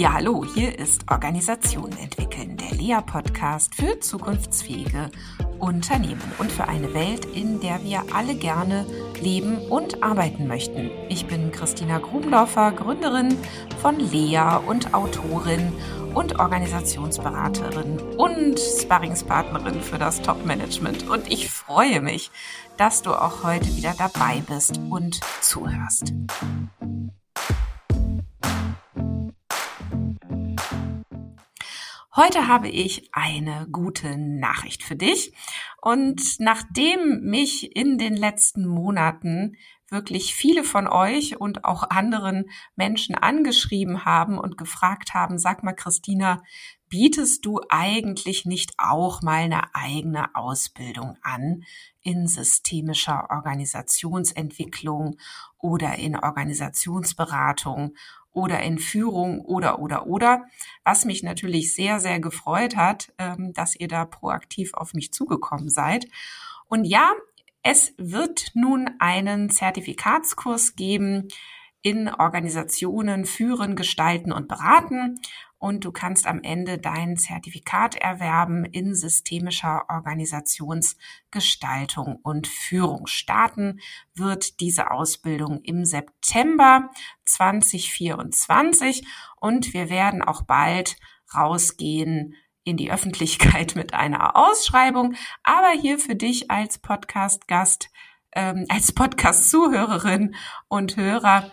Ja, hallo, hier ist Organisation entwickeln, der LEA-Podcast für zukunftsfähige Unternehmen und für eine Welt, in der wir alle gerne leben und arbeiten möchten. Ich bin Christina Grubendorfer, Gründerin von LEA und Autorin und Organisationsberaterin und Sparringspartnerin für das Top-Management. Und ich freue mich, dass du auch heute wieder dabei bist und zuhörst. Heute habe ich eine gute Nachricht für dich. Und nachdem mich in den letzten Monaten wirklich viele von euch und auch anderen Menschen angeschrieben haben und gefragt haben, sag mal, Christina, bietest du eigentlich nicht auch mal eine eigene Ausbildung an in systemischer Organisationsentwicklung oder in Organisationsberatung oder in Führung oder oder oder, was mich natürlich sehr, sehr gefreut hat, ähm, dass ihr da proaktiv auf mich zugekommen seid. Und ja, es wird nun einen Zertifikatskurs geben in Organisationen führen, gestalten und beraten und du kannst am Ende dein Zertifikat erwerben in systemischer Organisationsgestaltung und Führung. Starten wird diese Ausbildung im September 2024 und wir werden auch bald rausgehen in die Öffentlichkeit mit einer Ausschreibung. Aber hier für dich als Podcast-Gast, ähm, als Podcast-Zuhörerin und Hörer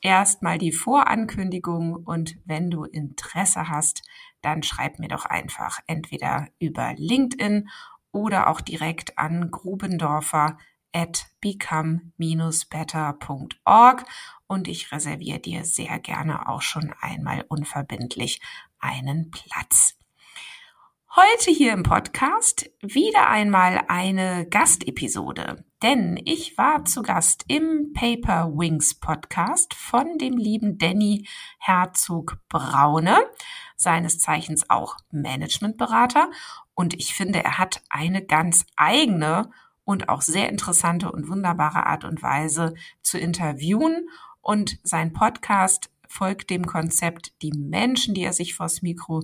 erstmal die Vorankündigung und wenn du Interesse hast, dann schreib mir doch einfach entweder über LinkedIn oder auch direkt an grubendorfer at become-better.org und ich reserviere dir sehr gerne auch schon einmal unverbindlich einen Platz. Heute hier im Podcast wieder einmal eine Gastepisode, denn ich war zu Gast im Paper Wings Podcast von dem lieben Danny Herzog Braune, seines Zeichens auch Managementberater. Und ich finde, er hat eine ganz eigene und auch sehr interessante und wunderbare Art und Weise zu interviewen. Und sein Podcast folgt dem Konzept, die Menschen, die er sich vors Mikro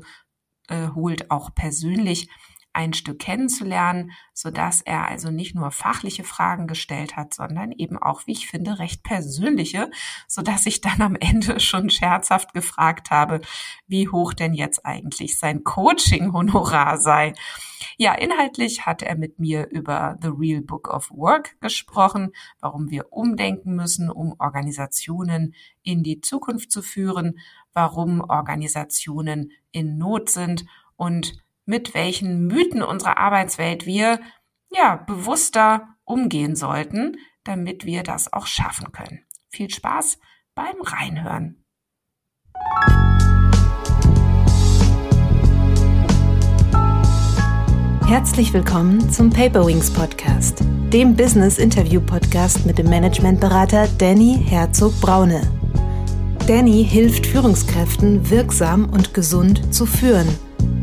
äh, holt, auch persönlich ein Stück kennenzulernen, so dass er also nicht nur fachliche Fragen gestellt hat, sondern eben auch, wie ich finde, recht persönliche, so dass ich dann am Ende schon scherzhaft gefragt habe, wie hoch denn jetzt eigentlich sein Coaching-Honorar sei. Ja, inhaltlich hat er mit mir über The Real Book of Work gesprochen, warum wir umdenken müssen, um Organisationen in die Zukunft zu führen, warum Organisationen in Not sind und mit welchen Mythen unserer Arbeitswelt wir ja bewusster umgehen sollten, damit wir das auch schaffen können. Viel Spaß beim Reinhören. Herzlich willkommen zum Paperwings Podcast, dem Business Interview Podcast mit dem Managementberater Danny Herzog Braune. Danny hilft Führungskräften wirksam und gesund zu führen.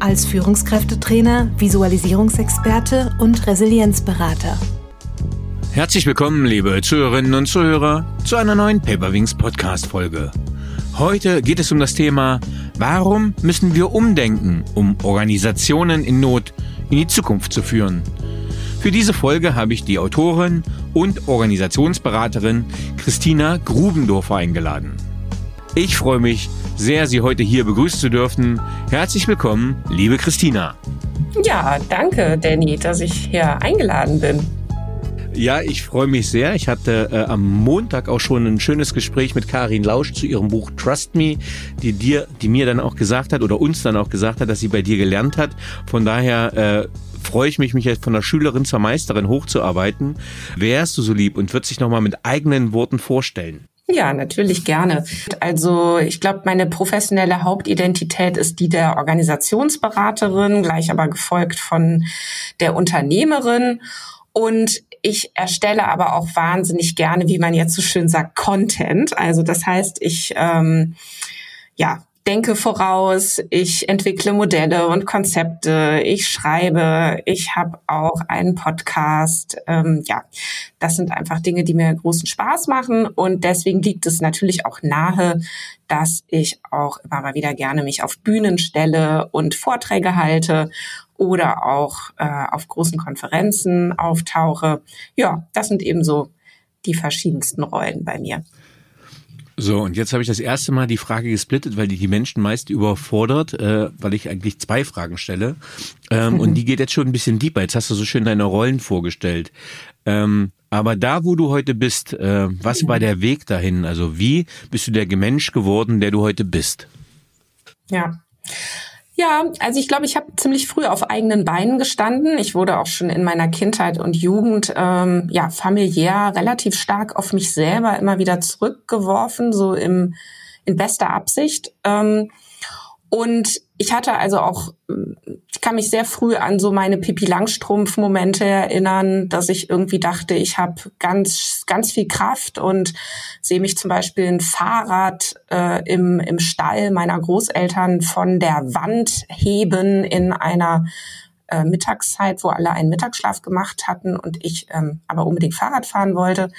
Als Führungskräftetrainer, Visualisierungsexperte und Resilienzberater. Herzlich willkommen, liebe Zuhörerinnen und Zuhörer, zu einer neuen Paperwings Podcast Folge. Heute geht es um das Thema, warum müssen wir umdenken, um Organisationen in Not in die Zukunft zu führen. Für diese Folge habe ich die Autorin und Organisationsberaterin Christina Grubendorfer eingeladen. Ich freue mich sehr, Sie heute hier begrüßen zu dürfen. Herzlich willkommen, liebe Christina. Ja, danke, Danny, dass ich hier eingeladen bin. Ja, ich freue mich sehr. Ich hatte äh, am Montag auch schon ein schönes Gespräch mit Karin Lausch zu ihrem Buch Trust Me, die dir, die mir dann auch gesagt hat oder uns dann auch gesagt hat, dass sie bei dir gelernt hat. Von daher äh, freue ich mich, mich jetzt von der Schülerin zur Meisterin hochzuarbeiten. Wärst du so lieb und wird sich nochmal mit eigenen Worten vorstellen? Ja, natürlich gerne. Also ich glaube, meine professionelle Hauptidentität ist die der Organisationsberaterin, gleich aber gefolgt von der Unternehmerin. Und ich erstelle aber auch wahnsinnig gerne, wie man jetzt so schön sagt, Content. Also das heißt, ich ähm, ja, denke voraus, ich entwickle Modelle und Konzepte, ich schreibe, ich habe auch einen Podcast. Ähm, ja, das sind einfach Dinge, die mir großen Spaß machen und deswegen liegt es natürlich auch nahe, dass ich auch immer mal wieder gerne mich auf Bühnen stelle und Vorträge halte oder auch äh, auf großen Konferenzen auftauche. Ja, das sind eben so die verschiedensten Rollen bei mir. So, und jetzt habe ich das erste Mal die Frage gesplittet, weil die die Menschen meist überfordert, äh, weil ich eigentlich zwei Fragen stelle. Ähm, und die geht jetzt schon ein bisschen deeper. Jetzt hast du so schön deine Rollen vorgestellt. Ähm, aber da, wo du heute bist, äh, was war der Weg dahin? Also wie bist du der Mensch geworden, der du heute bist? Ja. Ja, also ich glaube, ich habe ziemlich früh auf eigenen Beinen gestanden. Ich wurde auch schon in meiner Kindheit und Jugend ähm, ja familiär relativ stark auf mich selber immer wieder zurückgeworfen, so im in bester Absicht. Ähm, und ich hatte also auch, ich kann mich sehr früh an so meine Pippi Langstrumpf-Momente erinnern, dass ich irgendwie dachte, ich habe ganz, ganz viel Kraft und sehe mich zum Beispiel ein Fahrrad äh, im, im Stall meiner Großeltern von der Wand heben in einer äh, Mittagszeit, wo alle einen Mittagsschlaf gemacht hatten und ich ähm, aber unbedingt Fahrrad fahren wollte.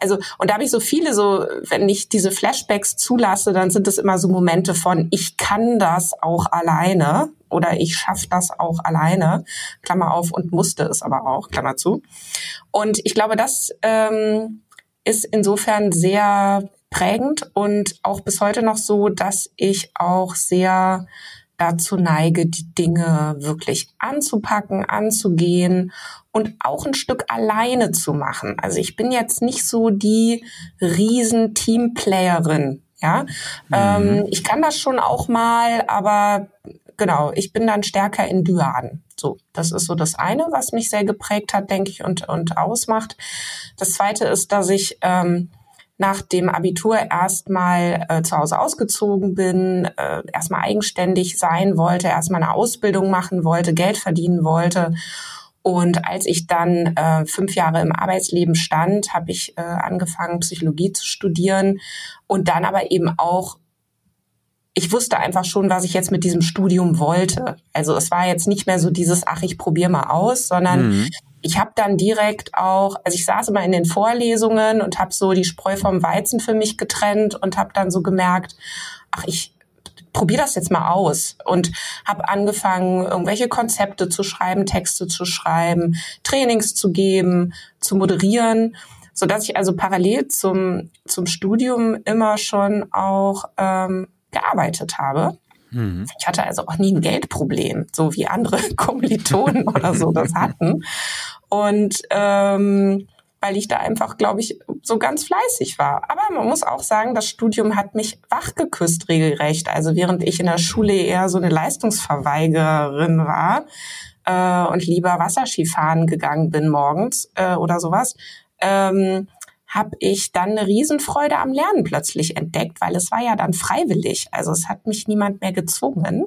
Also und da habe ich so viele so, wenn ich diese Flashbacks zulasse, dann sind es immer so Momente von ich kann das auch alleine oder ich schaffe das auch alleine, Klammer auf und musste es aber auch, Klammer zu. Und ich glaube, das ähm, ist insofern sehr prägend und auch bis heute noch so, dass ich auch sehr dazu neige, die Dinge wirklich anzupacken, anzugehen und auch ein Stück alleine zu machen. Also ich bin jetzt nicht so die riesen Teamplayerin, ja. Mhm. Ähm, ich kann das schon auch mal, aber genau, ich bin dann stärker in Dyaden. So, das ist so das eine, was mich sehr geprägt hat, denke ich, und, und ausmacht. Das zweite ist, dass ich ähm, nach dem Abitur erstmal äh, zu Hause ausgezogen bin, äh, erstmal eigenständig sein wollte, erstmal eine Ausbildung machen wollte, Geld verdienen wollte. Und als ich dann äh, fünf Jahre im Arbeitsleben stand, habe ich äh, angefangen, Psychologie zu studieren und dann aber eben auch ich wusste einfach schon, was ich jetzt mit diesem Studium wollte. Also es war jetzt nicht mehr so dieses, ach, ich probiere mal aus, sondern mhm ich habe dann direkt auch, also ich saß immer in den Vorlesungen und habe so die Spreu vom Weizen für mich getrennt und habe dann so gemerkt, ach, ich probiere das jetzt mal aus und habe angefangen, irgendwelche Konzepte zu schreiben, Texte zu schreiben, Trainings zu geben, zu moderieren, so dass ich also parallel zum zum Studium immer schon auch ähm, gearbeitet habe. Mhm. Ich hatte also auch nie ein Geldproblem, so wie andere Kommilitonen oder so das hatten. Und ähm, weil ich da einfach, glaube ich, so ganz fleißig war. Aber man muss auch sagen, das Studium hat mich wachgeküsst regelrecht. Also während ich in der Schule eher so eine Leistungsverweigerin war äh, und lieber Wasserskifahren gegangen bin morgens äh, oder sowas, ähm, habe ich dann eine Riesenfreude am Lernen plötzlich entdeckt, weil es war ja dann freiwillig. Also es hat mich niemand mehr gezwungen.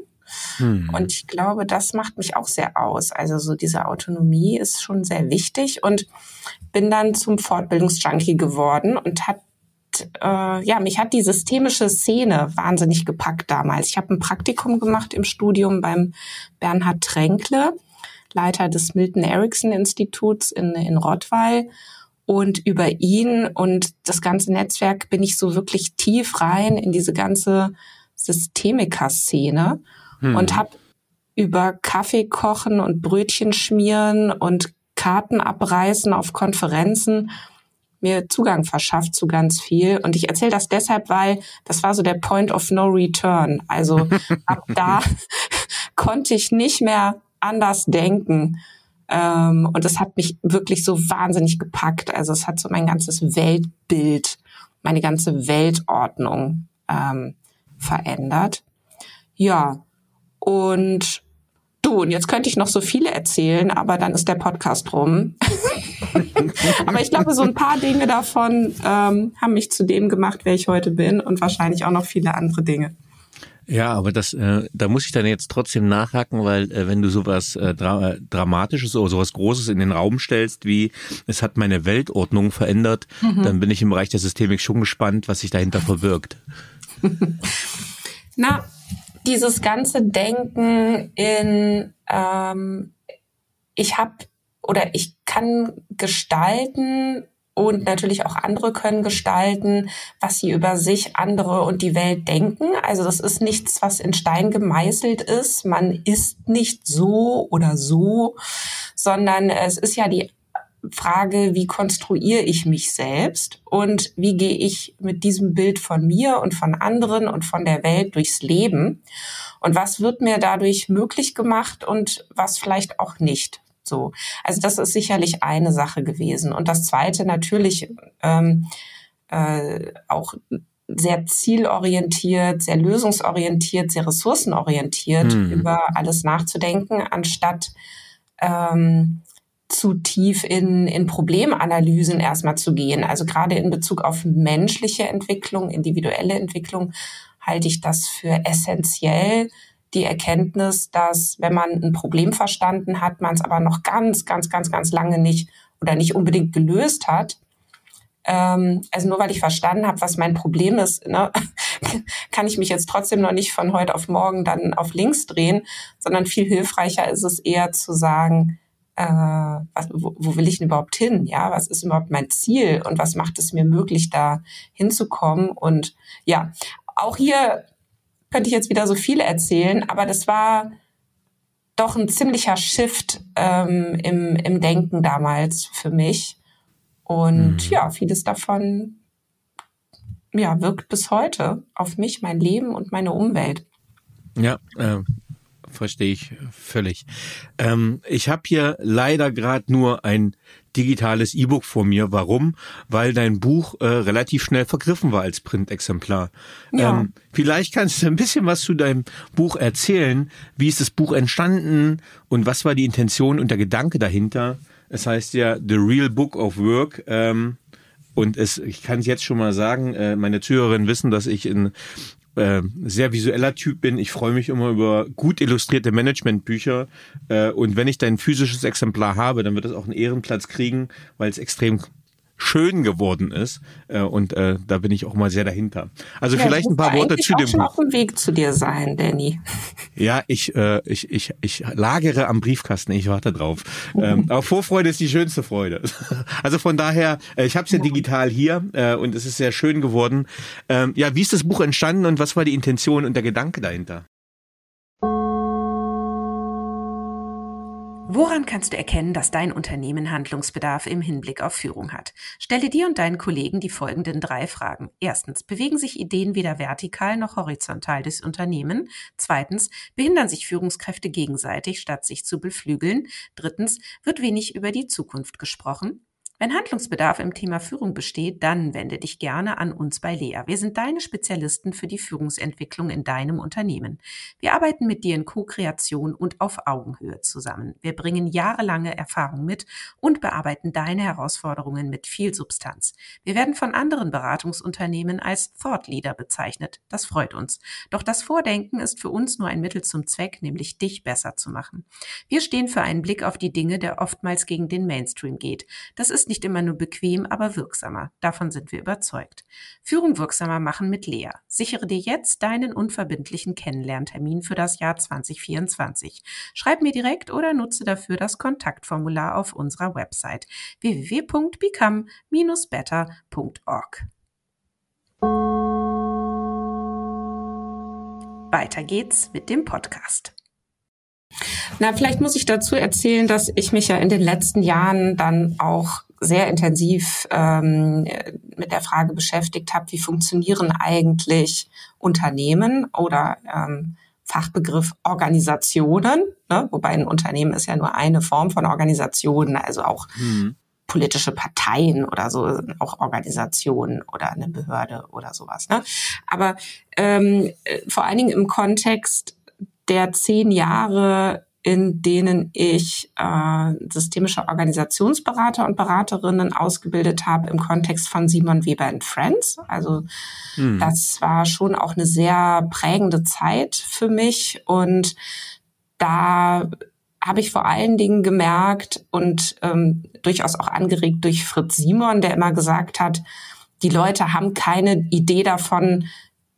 Hm. Und ich glaube, das macht mich auch sehr aus. Also so diese Autonomie ist schon sehr wichtig und bin dann zum Fortbildungsjunkie geworden und hat äh, ja, mich hat die systemische Szene wahnsinnig gepackt damals. Ich habe ein Praktikum gemacht im Studium beim Bernhard Tränkle, Leiter des Milton Erickson Instituts in, in Rottweil. Und über ihn und das ganze Netzwerk bin ich so wirklich tief rein in diese ganze Systemiker-Szene hm. und habe über Kaffee kochen und Brötchen schmieren und Karten abreißen auf Konferenzen mir Zugang verschafft zu ganz viel. Und ich erzähle das deshalb, weil das war so der Point of No Return. Also ab da konnte ich nicht mehr anders denken. Ähm, und das hat mich wirklich so wahnsinnig gepackt. Also es hat so mein ganzes Weltbild, meine ganze Weltordnung ähm, verändert. Ja, und du, und jetzt könnte ich noch so viele erzählen, aber dann ist der Podcast rum. aber ich glaube, so ein paar Dinge davon ähm, haben mich zu dem gemacht, wer ich heute bin und wahrscheinlich auch noch viele andere Dinge. Ja, aber das, äh, da muss ich dann jetzt trotzdem nachhaken, weil äh, wenn du sowas äh, Dra Dramatisches oder sowas Großes in den Raum stellst, wie es hat meine Weltordnung verändert, mhm. dann bin ich im Bereich der Systemik schon gespannt, was sich dahinter verbirgt. Na, dieses ganze Denken in, ähm, ich habe oder ich kann gestalten und natürlich auch andere können gestalten, was sie über sich, andere und die Welt denken. Also das ist nichts, was in Stein gemeißelt ist. Man ist nicht so oder so, sondern es ist ja die Frage, wie konstruiere ich mich selbst und wie gehe ich mit diesem Bild von mir und von anderen und von der Welt durchs Leben und was wird mir dadurch möglich gemacht und was vielleicht auch nicht. So, also das ist sicherlich eine Sache gewesen und das zweite natürlich ähm, äh, auch sehr zielorientiert, sehr lösungsorientiert, sehr ressourcenorientiert mhm. über alles nachzudenken, anstatt ähm, zu tief in, in Problemanalysen erstmal zu gehen. Also gerade in Bezug auf menschliche Entwicklung, individuelle Entwicklung, halte ich das für essentiell. Die Erkenntnis, dass wenn man ein Problem verstanden hat, man es aber noch ganz, ganz, ganz, ganz lange nicht oder nicht unbedingt gelöst hat. Ähm, also nur weil ich verstanden habe, was mein Problem ist, ne, kann ich mich jetzt trotzdem noch nicht von heute auf morgen dann auf links drehen, sondern viel hilfreicher ist es eher zu sagen, äh, was, wo, wo will ich denn überhaupt hin? Ja, was ist überhaupt mein Ziel und was macht es mir möglich, da hinzukommen? Und ja, auch hier könnte ich jetzt wieder so viel erzählen, aber das war doch ein ziemlicher Shift ähm, im, im Denken damals für mich. Und mhm. ja, vieles davon ja, wirkt bis heute auf mich, mein Leben und meine Umwelt. Ja, äh, verstehe ich völlig. Ähm, ich habe hier leider gerade nur ein digitales E-Book vor mir. Warum? Weil dein Buch äh, relativ schnell vergriffen war als Printexemplar. Ja. Ähm, vielleicht kannst du ein bisschen was zu deinem Buch erzählen. Wie ist das Buch entstanden und was war die Intention und der Gedanke dahinter? Es heißt ja The Real Book of Work. Ähm, und es, ich kann es jetzt schon mal sagen, äh, meine Zuhörerinnen wissen, dass ich in äh, sehr visueller Typ bin. Ich freue mich immer über gut illustrierte Managementbücher. Äh, und wenn ich dein physisches Exemplar habe, dann wird es auch einen Ehrenplatz kriegen, weil es extrem schön geworden ist. Äh, und äh, da bin ich auch mal sehr dahinter. Also ja, vielleicht ein paar Worte zu dem Buch. auf dem Weg zu dir sein, Danny. Ja, ich, äh, ich, ich, ich lagere am Briefkasten, ich warte drauf. Ähm, aber Vorfreude ist die schönste Freude. Also von daher, äh, ich habe es ja digital hier äh, und es ist sehr schön geworden. Ähm, ja, wie ist das Buch entstanden und was war die Intention und der Gedanke dahinter? Woran kannst du erkennen, dass dein Unternehmen Handlungsbedarf im Hinblick auf Führung hat? Stelle dir und deinen Kollegen die folgenden drei Fragen. Erstens, bewegen sich Ideen weder vertikal noch horizontal durchs Unternehmen? Zweitens, behindern sich Führungskräfte gegenseitig, statt sich zu beflügeln? Drittens, wird wenig über die Zukunft gesprochen? Wenn Handlungsbedarf im Thema Führung besteht, dann wende dich gerne an uns bei Lea. Wir sind deine Spezialisten für die Führungsentwicklung in deinem Unternehmen. Wir arbeiten mit dir in Co-Kreation und auf Augenhöhe zusammen. Wir bringen jahrelange Erfahrung mit und bearbeiten deine Herausforderungen mit viel Substanz. Wir werden von anderen Beratungsunternehmen als Thought Leader bezeichnet. Das freut uns. Doch das Vordenken ist für uns nur ein Mittel zum Zweck, nämlich dich besser zu machen. Wir stehen für einen Blick auf die Dinge, der oftmals gegen den Mainstream geht. Das ist nicht immer nur bequem, aber wirksamer. Davon sind wir überzeugt. Führung wirksamer machen mit Lea. Sichere dir jetzt deinen unverbindlichen Kennenlerntermin für das Jahr 2024. Schreib mir direkt oder nutze dafür das Kontaktformular auf unserer Website www.become-better.org. Weiter geht's mit dem Podcast. Na, vielleicht muss ich dazu erzählen, dass ich mich ja in den letzten Jahren dann auch sehr intensiv ähm, mit der Frage beschäftigt habe, wie funktionieren eigentlich Unternehmen oder ähm, Fachbegriff Organisationen, ne? wobei ein Unternehmen ist ja nur eine Form von Organisationen, also auch mhm. politische Parteien oder so, auch Organisationen oder eine Behörde oder sowas. Ne? Aber ähm, vor allen Dingen im Kontext der zehn Jahre in denen ich äh, systemische Organisationsberater und Beraterinnen ausgebildet habe im Kontext von Simon Weber and Friends. Also mhm. das war schon auch eine sehr prägende Zeit für mich und da habe ich vor allen Dingen gemerkt und ähm, durchaus auch angeregt durch Fritz Simon, der immer gesagt hat, die Leute haben keine Idee davon,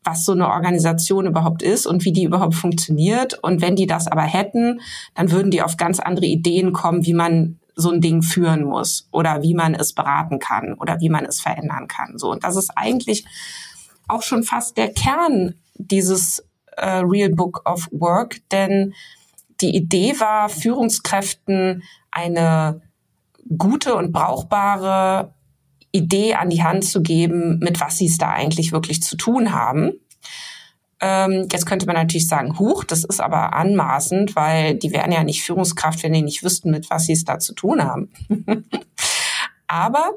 was so eine Organisation überhaupt ist und wie die überhaupt funktioniert. Und wenn die das aber hätten, dann würden die auf ganz andere Ideen kommen, wie man so ein Ding führen muss oder wie man es beraten kann oder wie man es verändern kann. So und das ist eigentlich auch schon fast der Kern dieses äh, Real Book of Work, denn die Idee war, Führungskräften eine gute und brauchbare Idee an die Hand zu geben, mit was sie es da eigentlich wirklich zu tun haben. Ähm, jetzt könnte man natürlich sagen, huch, das ist aber anmaßend, weil die wären ja nicht Führungskraft, wenn die nicht wüssten, mit was sie es da zu tun haben. aber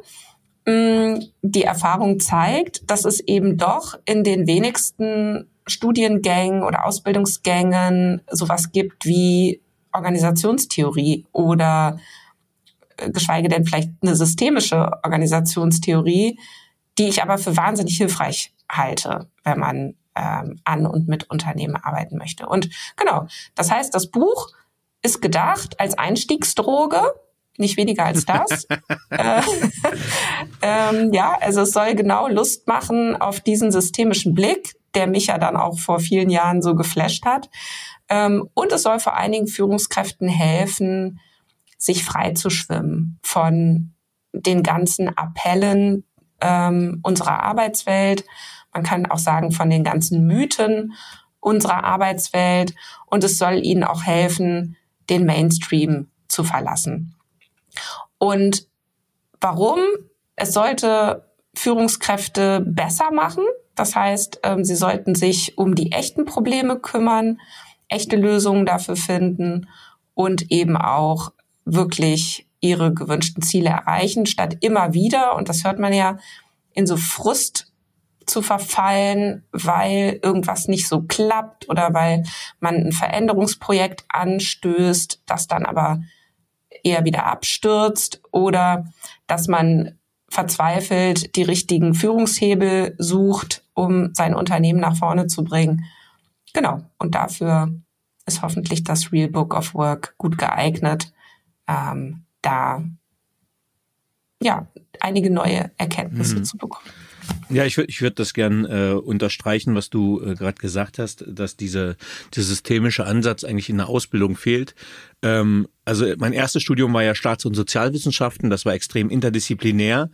mh, mm, die Erfahrung zeigt, dass es eben doch in den wenigsten Studiengängen oder Ausbildungsgängen sowas gibt wie Organisationstheorie oder geschweige denn vielleicht eine systemische Organisationstheorie, die ich aber für wahnsinnig hilfreich halte, wenn man ähm, an und mit Unternehmen arbeiten möchte. Und genau, das heißt, das Buch ist gedacht als Einstiegsdroge, nicht weniger als das. äh, ähm, ja, also es soll genau Lust machen auf diesen systemischen Blick, der mich ja dann auch vor vielen Jahren so geflasht hat. Ähm, und es soll vor allen Dingen Führungskräften helfen, sich frei zu schwimmen von den ganzen Appellen ähm, unserer Arbeitswelt. Man kann auch sagen von den ganzen Mythen unserer Arbeitswelt. Und es soll ihnen auch helfen, den Mainstream zu verlassen. Und warum? Es sollte Führungskräfte besser machen. Das heißt, ähm, sie sollten sich um die echten Probleme kümmern, echte Lösungen dafür finden und eben auch wirklich ihre gewünschten Ziele erreichen, statt immer wieder, und das hört man ja, in so Frust zu verfallen, weil irgendwas nicht so klappt oder weil man ein Veränderungsprojekt anstößt, das dann aber eher wieder abstürzt oder dass man verzweifelt die richtigen Führungshebel sucht, um sein Unternehmen nach vorne zu bringen. Genau. Und dafür ist hoffentlich das Real Book of Work gut geeignet, ähm, da ja einige neue Erkenntnisse mhm. zu bekommen. Ja, ich würde ich würd das gern äh, unterstreichen, was du äh, gerade gesagt hast, dass diese, dieser systemische Ansatz eigentlich in der Ausbildung fehlt. Ähm, also mein erstes Studium war ja Staats- und Sozialwissenschaften, das war extrem interdisziplinär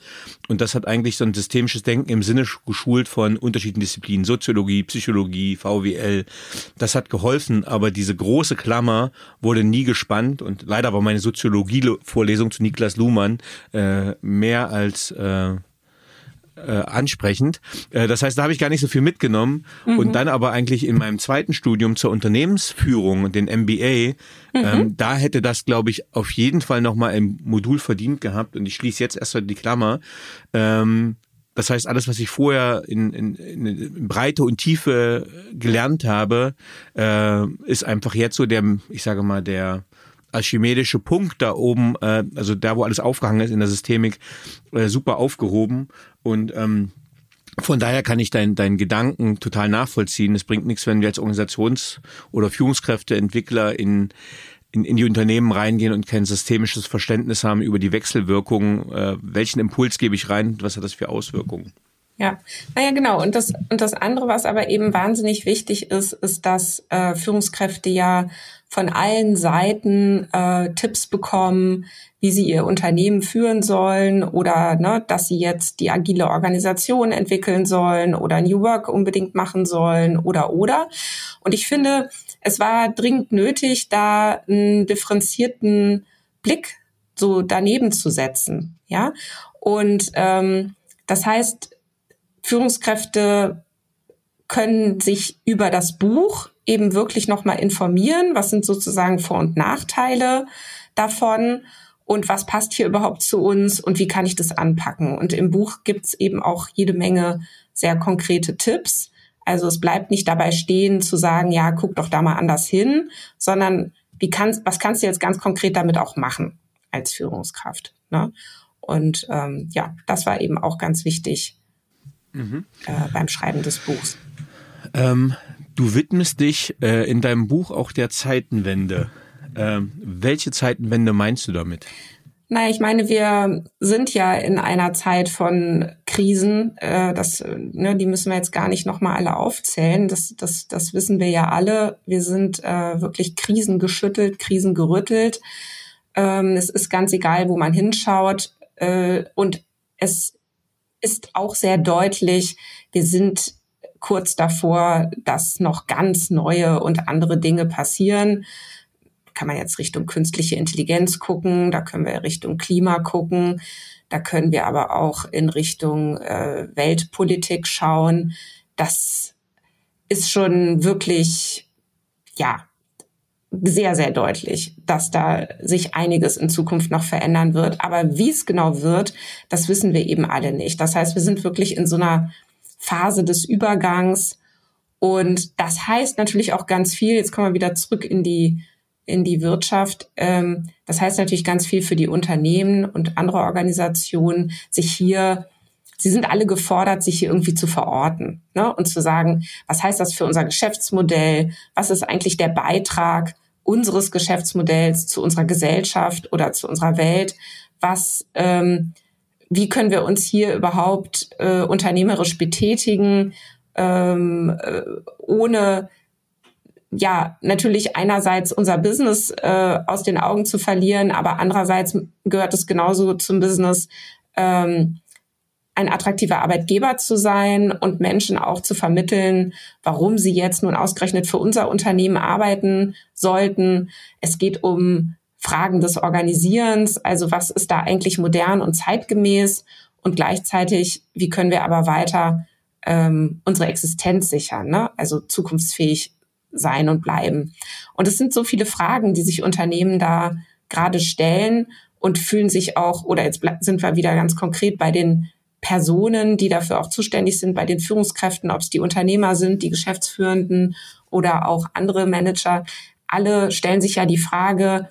und das hat eigentlich so ein systemisches Denken im Sinne geschult von unterschiedlichen Disziplinen, Soziologie, Psychologie, VWL. Das hat geholfen, aber diese große Klammer wurde nie gespannt und leider war meine Soziologie-Vorlesung zu Niklas Luhmann äh, mehr als äh, äh, ansprechend. Äh, das heißt, da habe ich gar nicht so viel mitgenommen mhm. und dann aber eigentlich in meinem zweiten Studium zur Unternehmensführung, den MBA, mhm. ähm, da hätte das, glaube ich, auf jeden Fall nochmal ein Modul verdient gehabt und ich schließe jetzt erstmal die Klammer. Ähm, das heißt, alles, was ich vorher in, in, in Breite und Tiefe gelernt habe, äh, ist einfach jetzt so der, ich sage mal, der archimedische Punkt da oben, äh, also da, wo alles aufgehangen ist in der Systemik, äh, super aufgehoben. Und ähm, von daher kann ich deinen dein Gedanken total nachvollziehen. Es bringt nichts, wenn wir als Organisations- oder Führungskräfte, Entwickler in, in, in die Unternehmen reingehen und kein systemisches Verständnis haben über die Wechselwirkungen. Äh, welchen Impuls gebe ich rein? Was hat das für Auswirkungen? Ja, naja, genau. Und das, und das andere, was aber eben wahnsinnig wichtig ist, ist, dass äh, Führungskräfte ja von allen Seiten äh, Tipps bekommen, wie sie ihr Unternehmen führen sollen oder ne, dass sie jetzt die agile Organisation entwickeln sollen oder New Work unbedingt machen sollen oder oder. Und ich finde, es war dringend nötig, da einen differenzierten Blick so daneben zu setzen. Ja, und ähm, das heißt, Führungskräfte können sich über das Buch eben wirklich nochmal informieren, was sind sozusagen Vor- und Nachteile davon und was passt hier überhaupt zu uns und wie kann ich das anpacken. Und im Buch gibt's eben auch jede Menge sehr konkrete Tipps. Also es bleibt nicht dabei stehen zu sagen, ja, guck doch da mal anders hin, sondern wie kannst, was kannst du jetzt ganz konkret damit auch machen als Führungskraft. Ne? Und ähm, ja, das war eben auch ganz wichtig, mhm. äh, beim Schreiben des Buchs. Ähm, du widmest dich äh, in deinem Buch auch der Zeitenwende. Ähm, welche Zeitenwende meinst du damit? Naja, ich meine, wir sind ja in einer Zeit von Krisen, äh, das, ne, die müssen wir jetzt gar nicht nochmal alle aufzählen. Das, das, das wissen wir ja alle. Wir sind äh, wirklich krisengeschüttelt, krisengerüttelt. Ähm, es ist ganz egal, wo man hinschaut. Äh, und es ist auch sehr deutlich, wir sind kurz davor, dass noch ganz neue und andere Dinge passieren. Kann man jetzt Richtung künstliche Intelligenz gucken, da können wir Richtung Klima gucken, da können wir aber auch in Richtung äh, Weltpolitik schauen. Das ist schon wirklich, ja, sehr, sehr deutlich, dass da sich einiges in Zukunft noch verändern wird. Aber wie es genau wird, das wissen wir eben alle nicht. Das heißt, wir sind wirklich in so einer Phase des Übergangs. Und das heißt natürlich auch ganz viel, jetzt kommen wir wieder zurück in die, in die Wirtschaft. Ähm, das heißt natürlich ganz viel für die Unternehmen und andere Organisationen, sich hier Sie sind alle gefordert, sich hier irgendwie zu verorten ne? und zu sagen, was heißt das für unser Geschäftsmodell? Was ist eigentlich der Beitrag unseres Geschäftsmodells zu unserer Gesellschaft oder zu unserer Welt? Was, ähm, wie können wir uns hier überhaupt äh, unternehmerisch betätigen, ähm, äh, ohne ja natürlich einerseits unser Business äh, aus den Augen zu verlieren, aber andererseits gehört es genauso zum Business, ähm, ein attraktiver Arbeitgeber zu sein und Menschen auch zu vermitteln, warum sie jetzt nun ausgerechnet für unser Unternehmen arbeiten sollten. Es geht um Fragen des Organisierens, also was ist da eigentlich modern und zeitgemäß und gleichzeitig, wie können wir aber weiter ähm, unsere Existenz sichern, ne? also zukunftsfähig sein und bleiben. Und es sind so viele Fragen, die sich Unternehmen da gerade stellen und fühlen sich auch, oder jetzt sind wir wieder ganz konkret bei den Personen, die dafür auch zuständig sind, bei den Führungskräften, ob es die Unternehmer sind, die Geschäftsführenden oder auch andere Manager. Alle stellen sich ja die Frage,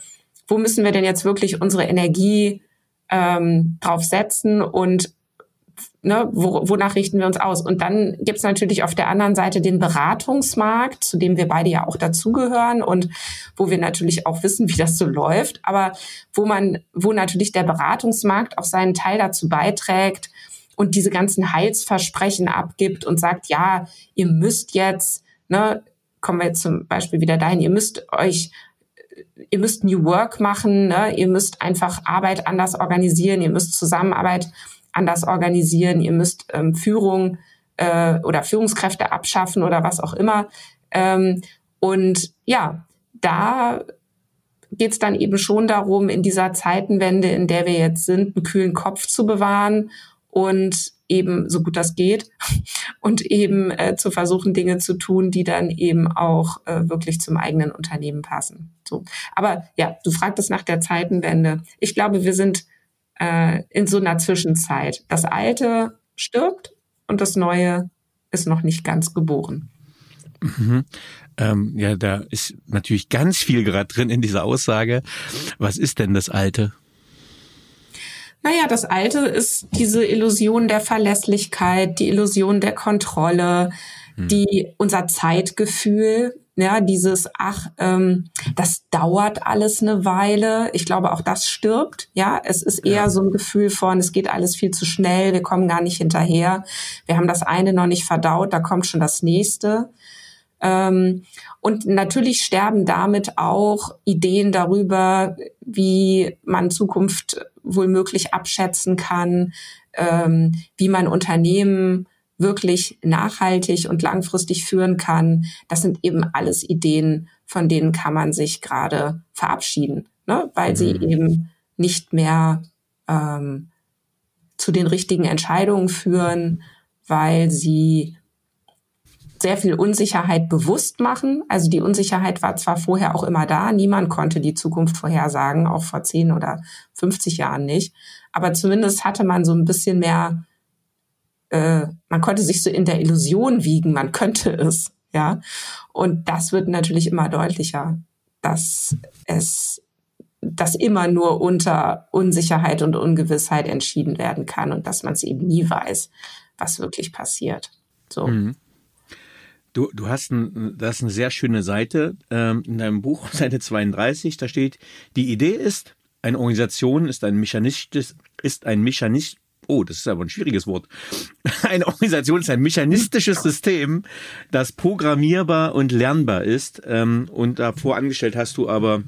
wo müssen wir denn jetzt wirklich unsere Energie ähm, drauf setzen und ne, wo, wonach richten wir uns aus? Und dann gibt es natürlich auf der anderen Seite den Beratungsmarkt, zu dem wir beide ja auch dazugehören und wo wir natürlich auch wissen, wie das so läuft, aber wo man, wo natürlich der Beratungsmarkt auch seinen Teil dazu beiträgt, und diese ganzen Heilsversprechen abgibt und sagt, ja, ihr müsst jetzt, ne, kommen wir jetzt zum Beispiel wieder dahin, ihr müsst euch ihr müsst New Work machen, ne? ihr müsst einfach Arbeit anders organisieren, ihr müsst Zusammenarbeit anders organisieren, ihr müsst ähm, Führung äh, oder Führungskräfte abschaffen oder was auch immer. Ähm, und ja, da geht es dann eben schon darum, in dieser Zeitenwende, in der wir jetzt sind, einen kühlen Kopf zu bewahren und eben so gut das geht und eben äh, zu versuchen, Dinge zu tun, die dann eben auch äh, wirklich zum eigenen Unternehmen passen. So. Aber ja, du fragtest nach der Zeitenwende. Ich glaube, wir sind äh, in so einer Zwischenzeit. Das Alte stirbt und das Neue ist noch nicht ganz geboren. Mhm. Ähm, ja, da ist natürlich ganz viel gerade drin in dieser Aussage. Was ist denn das Alte? Naja, das Alte ist diese Illusion der Verlässlichkeit, die Illusion der Kontrolle, hm. die unser Zeitgefühl, ja, dieses, ach, ähm, das dauert alles eine Weile. Ich glaube, auch das stirbt. Ja, es ist eher ja. so ein Gefühl von, es geht alles viel zu schnell, wir kommen gar nicht hinterher. Wir haben das eine noch nicht verdaut, da kommt schon das nächste. Ähm, und natürlich sterben damit auch Ideen darüber, wie man Zukunft wohl möglich abschätzen kann, ähm, wie man Unternehmen wirklich nachhaltig und langfristig führen kann. Das sind eben alles Ideen, von denen kann man sich gerade verabschieden, ne? weil mhm. sie eben nicht mehr ähm, zu den richtigen Entscheidungen führen, weil sie sehr viel Unsicherheit bewusst machen. Also die Unsicherheit war zwar vorher auch immer da, niemand konnte die Zukunft vorhersagen, auch vor 10 oder 50 Jahren nicht, aber zumindest hatte man so ein bisschen mehr, äh, man konnte sich so in der Illusion wiegen, man könnte es, ja. Und das wird natürlich immer deutlicher, dass es dass immer nur unter Unsicherheit und Ungewissheit entschieden werden kann und dass man es eben nie weiß, was wirklich passiert. So. Mhm. Du, du hast ein, das ist eine sehr schöne Seite ähm, in deinem Buch, Seite 32, da steht, die Idee ist, eine Organisation ist ein Mechanismus, ist ein Mechanismus, oh, das ist aber ein schwieriges Wort. Eine Organisation ist ein mechanistisches System, das programmierbar und lernbar ist. Ähm, und davor angestellt hast du aber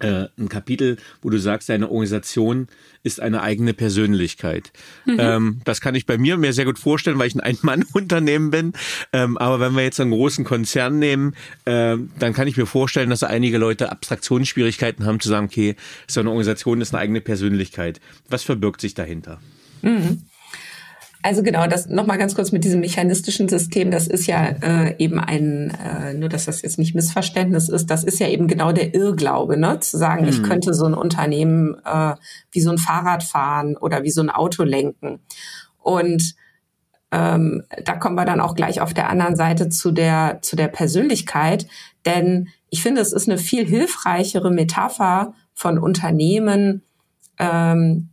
äh, ein Kapitel, wo du sagst, deine Organisation ist eine eigene Persönlichkeit. Mhm. Ähm, das kann ich bei mir mir sehr gut vorstellen, weil ich ein Ein-Mann-Unternehmen bin. Ähm, aber wenn wir jetzt einen großen Konzern nehmen, äh, dann kann ich mir vorstellen, dass einige Leute Abstraktionsschwierigkeiten haben zu sagen, okay, so eine Organisation ist eine eigene Persönlichkeit. Was verbirgt sich dahinter? Mhm. Also genau, das nochmal ganz kurz mit diesem mechanistischen System, das ist ja äh, eben ein, äh, nur dass das jetzt nicht Missverständnis ist, das ist ja eben genau der Irrglaube, ne? Zu sagen, mhm. ich könnte so ein Unternehmen äh, wie so ein Fahrrad fahren oder wie so ein Auto lenken. Und ähm, da kommen wir dann auch gleich auf der anderen Seite zu der, zu der Persönlichkeit, denn ich finde, es ist eine viel hilfreichere Metapher von Unternehmen, ähm,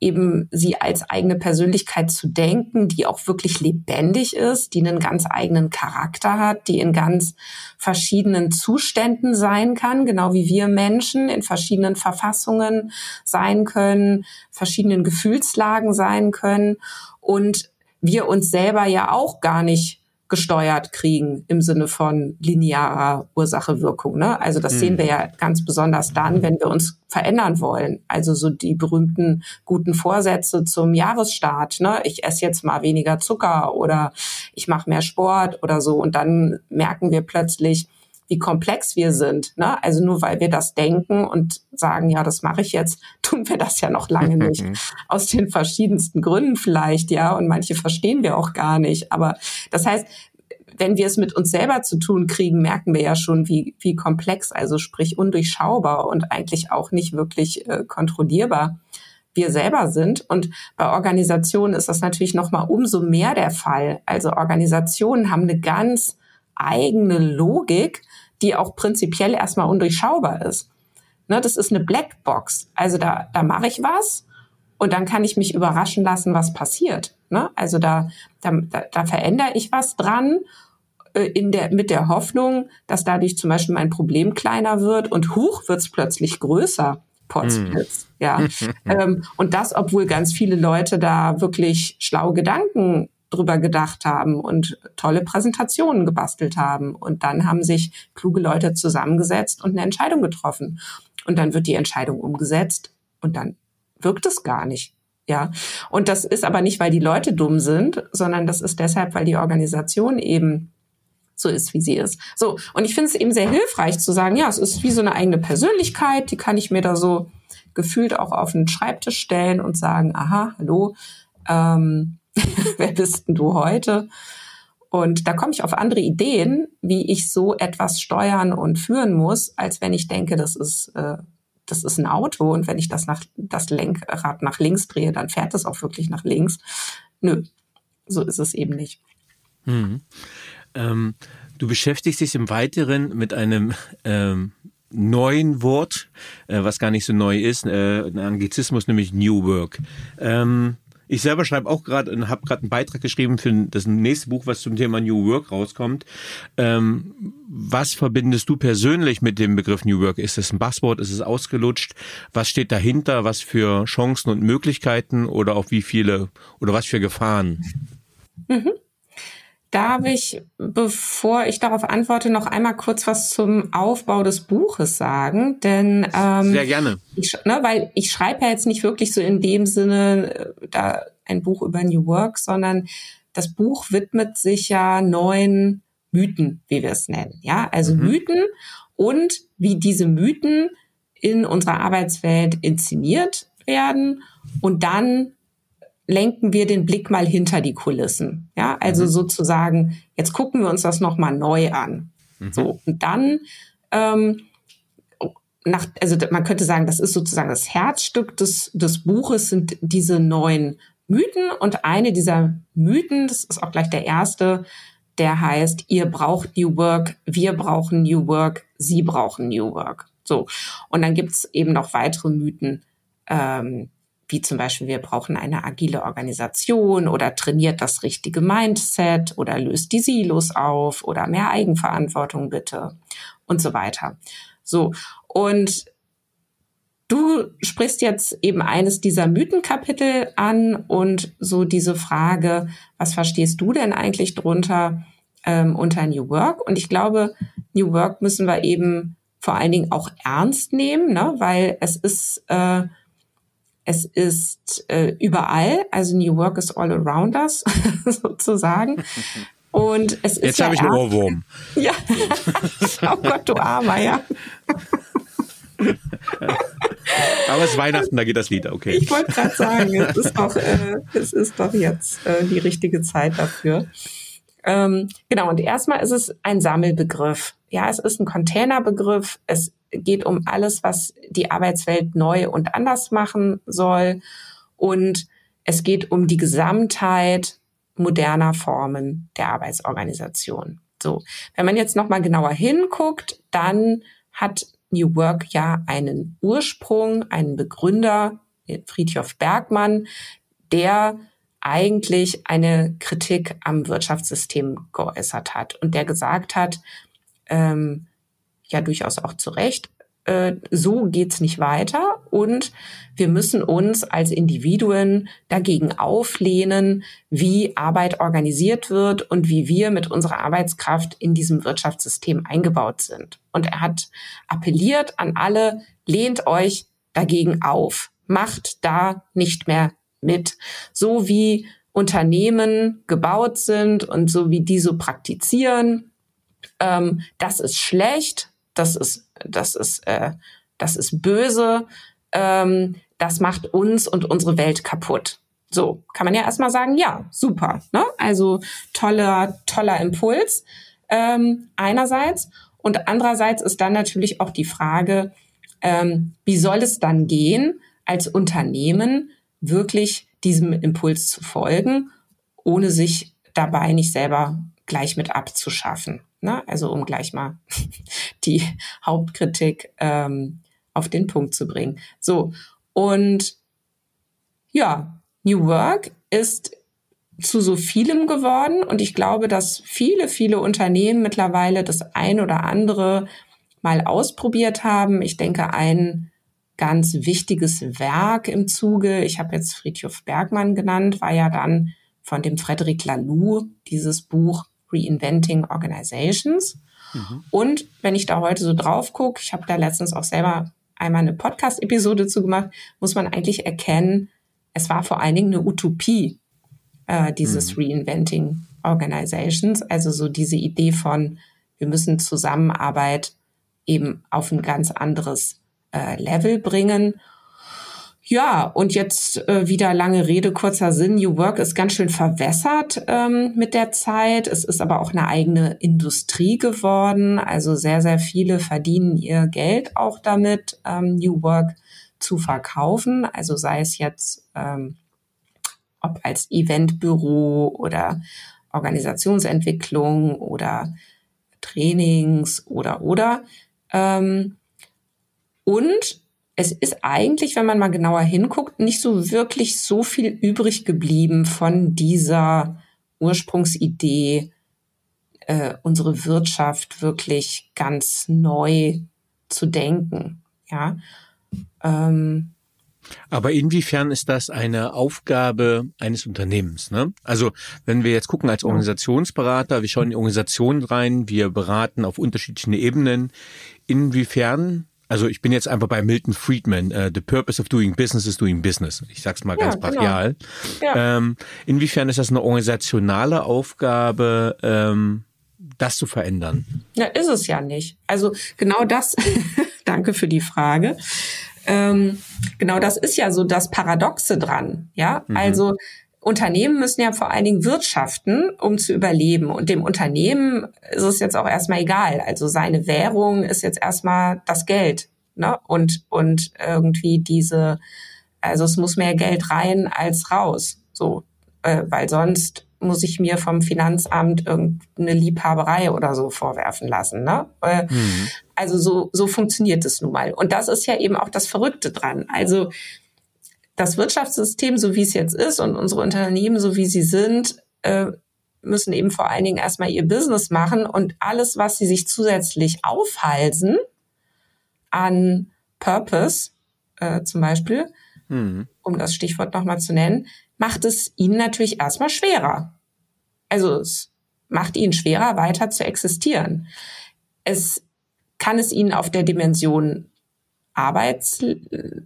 eben sie als eigene Persönlichkeit zu denken, die auch wirklich lebendig ist, die einen ganz eigenen Charakter hat, die in ganz verschiedenen Zuständen sein kann, genau wie wir Menschen in verschiedenen Verfassungen sein können, verschiedenen Gefühlslagen sein können und wir uns selber ja auch gar nicht gesteuert kriegen im Sinne von linearer Ursache-Wirkung. Ne? Also das mhm. sehen wir ja ganz besonders dann, wenn wir uns verändern wollen. Also so die berühmten guten Vorsätze zum Jahresstart. Ne? Ich esse jetzt mal weniger Zucker oder ich mache mehr Sport oder so. Und dann merken wir plötzlich, wie komplex wir sind. Ne? Also nur weil wir das denken und sagen, ja, das mache ich jetzt, tun wir das ja noch lange nicht. Aus den verschiedensten Gründen vielleicht, ja. Und manche verstehen wir auch gar nicht. Aber das heißt, wenn wir es mit uns selber zu tun kriegen, merken wir ja schon, wie, wie komplex, also sprich undurchschaubar und eigentlich auch nicht wirklich äh, kontrollierbar wir selber sind. Und bei Organisationen ist das natürlich noch mal umso mehr der Fall. Also Organisationen haben eine ganz eigene Logik, die auch prinzipiell erstmal undurchschaubar ist. Ne, das ist eine Blackbox. Also da, da mache ich was und dann kann ich mich überraschen lassen, was passiert. Ne? Also da, da, da verändere ich was dran äh, in der, mit der Hoffnung, dass dadurch zum Beispiel mein Problem kleiner wird und hoch wird es plötzlich größer. Potsblitz, mm. ja. ähm, und das, obwohl ganz viele Leute da wirklich schlaue Gedanken drüber gedacht haben und tolle Präsentationen gebastelt haben. Und dann haben sich kluge Leute zusammengesetzt und eine Entscheidung getroffen. Und dann wird die Entscheidung umgesetzt und dann wirkt es gar nicht. Ja. Und das ist aber nicht, weil die Leute dumm sind, sondern das ist deshalb, weil die Organisation eben so ist, wie sie ist. So. Und ich finde es eben sehr hilfreich zu sagen, ja, es ist wie so eine eigene Persönlichkeit, die kann ich mir da so gefühlt auch auf den Schreibtisch stellen und sagen, aha, hallo, ähm, wer bist denn du heute? Und da komme ich auf andere Ideen, wie ich so etwas steuern und führen muss, als wenn ich denke, das ist, äh, das ist ein Auto und wenn ich das, nach, das Lenkrad nach links drehe, dann fährt es auch wirklich nach links. Nö, so ist es eben nicht. Hm. Ähm, du beschäftigst dich im Weiteren mit einem ähm, neuen Wort, äh, was gar nicht so neu ist, äh, ein Anglizismus, nämlich New Work. Ähm, ich selber schreibe auch gerade und habe gerade einen Beitrag geschrieben für das nächste Buch, was zum Thema New Work rauskommt. Ähm, was verbindest du persönlich mit dem Begriff New Work? Ist es ein Buzzword? Ist es ausgelutscht? Was steht dahinter? Was für Chancen und Möglichkeiten oder auch wie viele oder was für Gefahren? Mhm. Darf ich, bevor ich darauf antworte, noch einmal kurz was zum Aufbau des Buches sagen? Denn ähm, sehr gerne, ich, ne, weil ich schreibe ja jetzt nicht wirklich so in dem Sinne äh, da ein Buch über New Work, sondern das Buch widmet sich ja neuen Mythen, wie wir es nennen. Ja, also mhm. Mythen und wie diese Mythen in unserer Arbeitswelt inszeniert werden und dann lenken wir den Blick mal hinter die Kulissen. Ja, also mhm. sozusagen, jetzt gucken wir uns das nochmal neu an. Mhm. So, und dann, ähm, nach, also man könnte sagen, das ist sozusagen das Herzstück des, des Buches, sind diese neuen Mythen. Und eine dieser Mythen, das ist auch gleich der erste, der heißt, ihr braucht New Work, wir brauchen New Work, Sie brauchen New Work. So. Und dann gibt's eben noch weitere Mythen. Ähm, wie zum Beispiel, wir brauchen eine agile Organisation oder trainiert das richtige Mindset oder löst die Silos auf oder mehr Eigenverantwortung bitte und so weiter. So. Und Du sprichst jetzt eben eines dieser Mythenkapitel an und so diese Frage, was verstehst du denn eigentlich drunter ähm, unter New Work? Und ich glaube, New Work müssen wir eben vor allen Dingen auch ernst nehmen, ne? weil es ist äh, es ist äh, überall, also New Work is all around us sozusagen. Und es ist Jetzt ja habe ich einen Ohrwurm. Ja, oh Gott, du Armer, ja. Aber es ist Weihnachten, da geht das Lied, okay. Ich wollte gerade sagen, es ist doch, äh, es ist doch jetzt äh, die richtige Zeit dafür. Ähm, genau, und erstmal ist es ein Sammelbegriff. Ja, es ist ein Containerbegriff. Es geht um alles, was die Arbeitswelt neu und anders machen soll. Und es geht um die Gesamtheit moderner Formen der Arbeitsorganisation. So, wenn man jetzt noch mal genauer hinguckt, dann hat New Work ja einen Ursprung, einen Begründer, Friedhof Bergmann, der eigentlich eine Kritik am Wirtschaftssystem geäußert hat und der gesagt hat, ähm, ja durchaus auch zu Recht, äh, so geht's nicht weiter und wir müssen uns als Individuen dagegen auflehnen, wie Arbeit organisiert wird und wie wir mit unserer Arbeitskraft in diesem Wirtschaftssystem eingebaut sind. Und er hat appelliert an alle, lehnt euch dagegen auf, macht da nicht mehr mit. So wie Unternehmen gebaut sind und so wie die so praktizieren, ähm, das ist schlecht, das ist, das ist, äh, das ist böse, ähm, das macht uns und unsere Welt kaputt. So, kann man ja erstmal sagen, ja, super. Ne? Also toller, toller Impuls ähm, einerseits. Und andererseits ist dann natürlich auch die Frage, ähm, wie soll es dann gehen, als Unternehmen wirklich diesem Impuls zu folgen, ohne sich dabei nicht selber gleich mit abzuschaffen. Ne? Also um gleich mal die Hauptkritik ähm, auf den Punkt zu bringen. So, und ja, New Work ist zu so vielem geworden und ich glaube, dass viele, viele Unternehmen mittlerweile das ein oder andere mal ausprobiert haben. Ich denke, ein ganz wichtiges Werk im Zuge, ich habe jetzt Friedhof Bergmann genannt, war ja dann von dem Frederic Laloux dieses Buch Reinventing Organizations. Mhm. Und wenn ich da heute so drauf gucke, ich habe da letztens auch selber einmal eine Podcast-Episode zu gemacht, muss man eigentlich erkennen, es war vor allen Dingen eine Utopie, äh, dieses mhm. Reinventing Organizations, also so diese Idee von, wir müssen Zusammenarbeit eben auf ein ganz anderes äh, Level bringen. Ja, und jetzt äh, wieder lange Rede, kurzer Sinn. New Work ist ganz schön verwässert ähm, mit der Zeit. Es ist aber auch eine eigene Industrie geworden. Also sehr, sehr viele verdienen ihr Geld auch damit, ähm, New Work zu verkaufen. Also sei es jetzt, ähm, ob als Eventbüro oder Organisationsentwicklung oder Trainings oder oder. Ähm, und es ist eigentlich, wenn man mal genauer hinguckt, nicht so wirklich so viel übrig geblieben von dieser Ursprungsidee, äh, unsere Wirtschaft wirklich ganz neu zu denken. Ja. Ähm, aber inwiefern ist das eine Aufgabe eines Unternehmens? Ne? Also wenn wir jetzt gucken als Organisationsberater, wir schauen in die Organisation rein, wir beraten auf unterschiedlichen Ebenen. Inwiefern also ich bin jetzt einfach bei Milton Friedman, uh, The Purpose of Doing Business is Doing Business. Ich sag's mal ganz genau. brachial. Ja. Ähm, inwiefern ist das eine organisationale Aufgabe, ähm, das zu verändern? Ja, ist es ja nicht. Also genau das, danke für die Frage. Ähm, genau das ist ja so das Paradoxe dran. Ja, mhm. also Unternehmen müssen ja vor allen Dingen wirtschaften, um zu überleben. Und dem Unternehmen ist es jetzt auch erstmal egal. Also seine Währung ist jetzt erstmal das Geld. Ne? Und, und irgendwie diese, also es muss mehr Geld rein als raus. So, äh, weil sonst muss ich mir vom Finanzamt irgendeine Liebhaberei oder so vorwerfen lassen. Ne? Äh, mhm. Also so, so funktioniert es nun mal. Und das ist ja eben auch das Verrückte dran. Also das Wirtschaftssystem, so wie es jetzt ist und unsere Unternehmen, so wie sie sind, äh, müssen eben vor allen Dingen erstmal ihr Business machen und alles, was sie sich zusätzlich aufhalsen an Purpose, äh, zum Beispiel, mhm. um das Stichwort nochmal zu nennen, macht es ihnen natürlich erstmal schwerer. Also es macht ihnen schwerer, weiter zu existieren. Es kann es ihnen auf der Dimension Arbeits,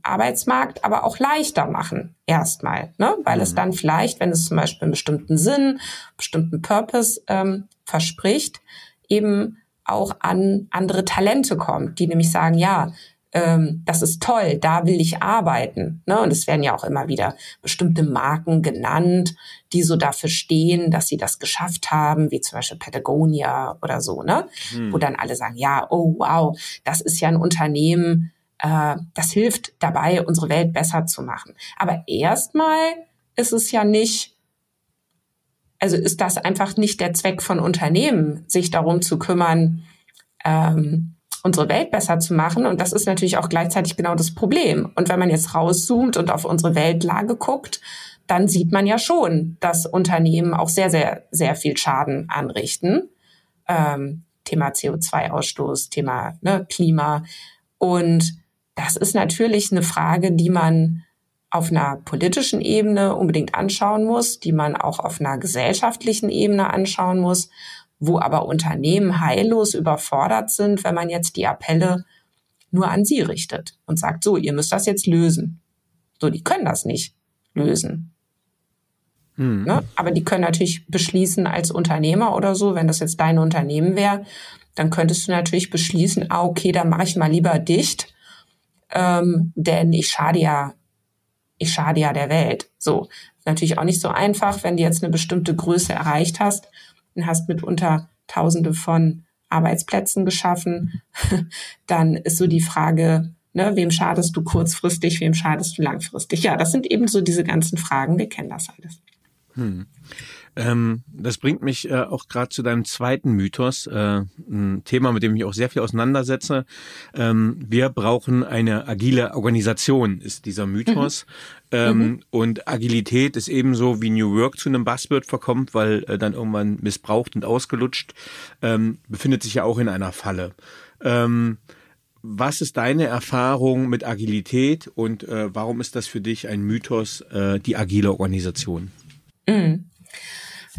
Arbeitsmarkt aber auch leichter machen, erstmal, ne? weil mhm. es dann vielleicht, wenn es zum Beispiel einen bestimmten Sinn, bestimmten Purpose ähm, verspricht, eben auch an andere Talente kommt, die nämlich sagen, ja, ähm, das ist toll, da will ich arbeiten. Ne? Und es werden ja auch immer wieder bestimmte Marken genannt, die so dafür stehen, dass sie das geschafft haben, wie zum Beispiel Patagonia oder so, ne? Hm. Wo dann alle sagen, ja, oh wow, das ist ja ein Unternehmen, äh, das hilft dabei, unsere Welt besser zu machen. Aber erstmal ist es ja nicht, also ist das einfach nicht der Zweck von Unternehmen, sich darum zu kümmern, ähm, unsere Welt besser zu machen. Und das ist natürlich auch gleichzeitig genau das Problem. Und wenn man jetzt rauszoomt und auf unsere Weltlage guckt, dann sieht man ja schon, dass Unternehmen auch sehr, sehr, sehr viel Schaden anrichten. Ähm, Thema CO2-Ausstoß, Thema ne, Klima. Und das ist natürlich eine Frage, die man auf einer politischen Ebene unbedingt anschauen muss, die man auch auf einer gesellschaftlichen Ebene anschauen muss wo aber Unternehmen heillos überfordert sind, wenn man jetzt die Appelle nur an sie richtet und sagt, so, ihr müsst das jetzt lösen. So, die können das nicht lösen. Hm. Ne? Aber die können natürlich beschließen als Unternehmer oder so, wenn das jetzt dein Unternehmen wäre, dann könntest du natürlich beschließen, ah, okay, dann mache ich mal lieber dicht, ähm, denn ich schade ja, ich schade ja der Welt. So, natürlich auch nicht so einfach, wenn du jetzt eine bestimmte Größe erreicht hast und hast mitunter Tausende von Arbeitsplätzen geschaffen, dann ist so die Frage, ne, wem schadest du kurzfristig, wem schadest du langfristig? Ja, das sind eben so diese ganzen Fragen, wir kennen das alles. Hm. Ähm, das bringt mich äh, auch gerade zu deinem zweiten Mythos, äh, ein Thema, mit dem ich auch sehr viel auseinandersetze. Ähm, wir brauchen eine agile Organisation, ist dieser Mythos. Mhm. Ähm, mhm. Und Agilität ist ebenso wie New Work zu einem Buzzword verkommt, weil äh, dann irgendwann missbraucht und ausgelutscht, ähm, befindet sich ja auch in einer Falle. Ähm, was ist deine Erfahrung mit Agilität und äh, warum ist das für dich ein Mythos, äh, die agile Organisation? Mhm.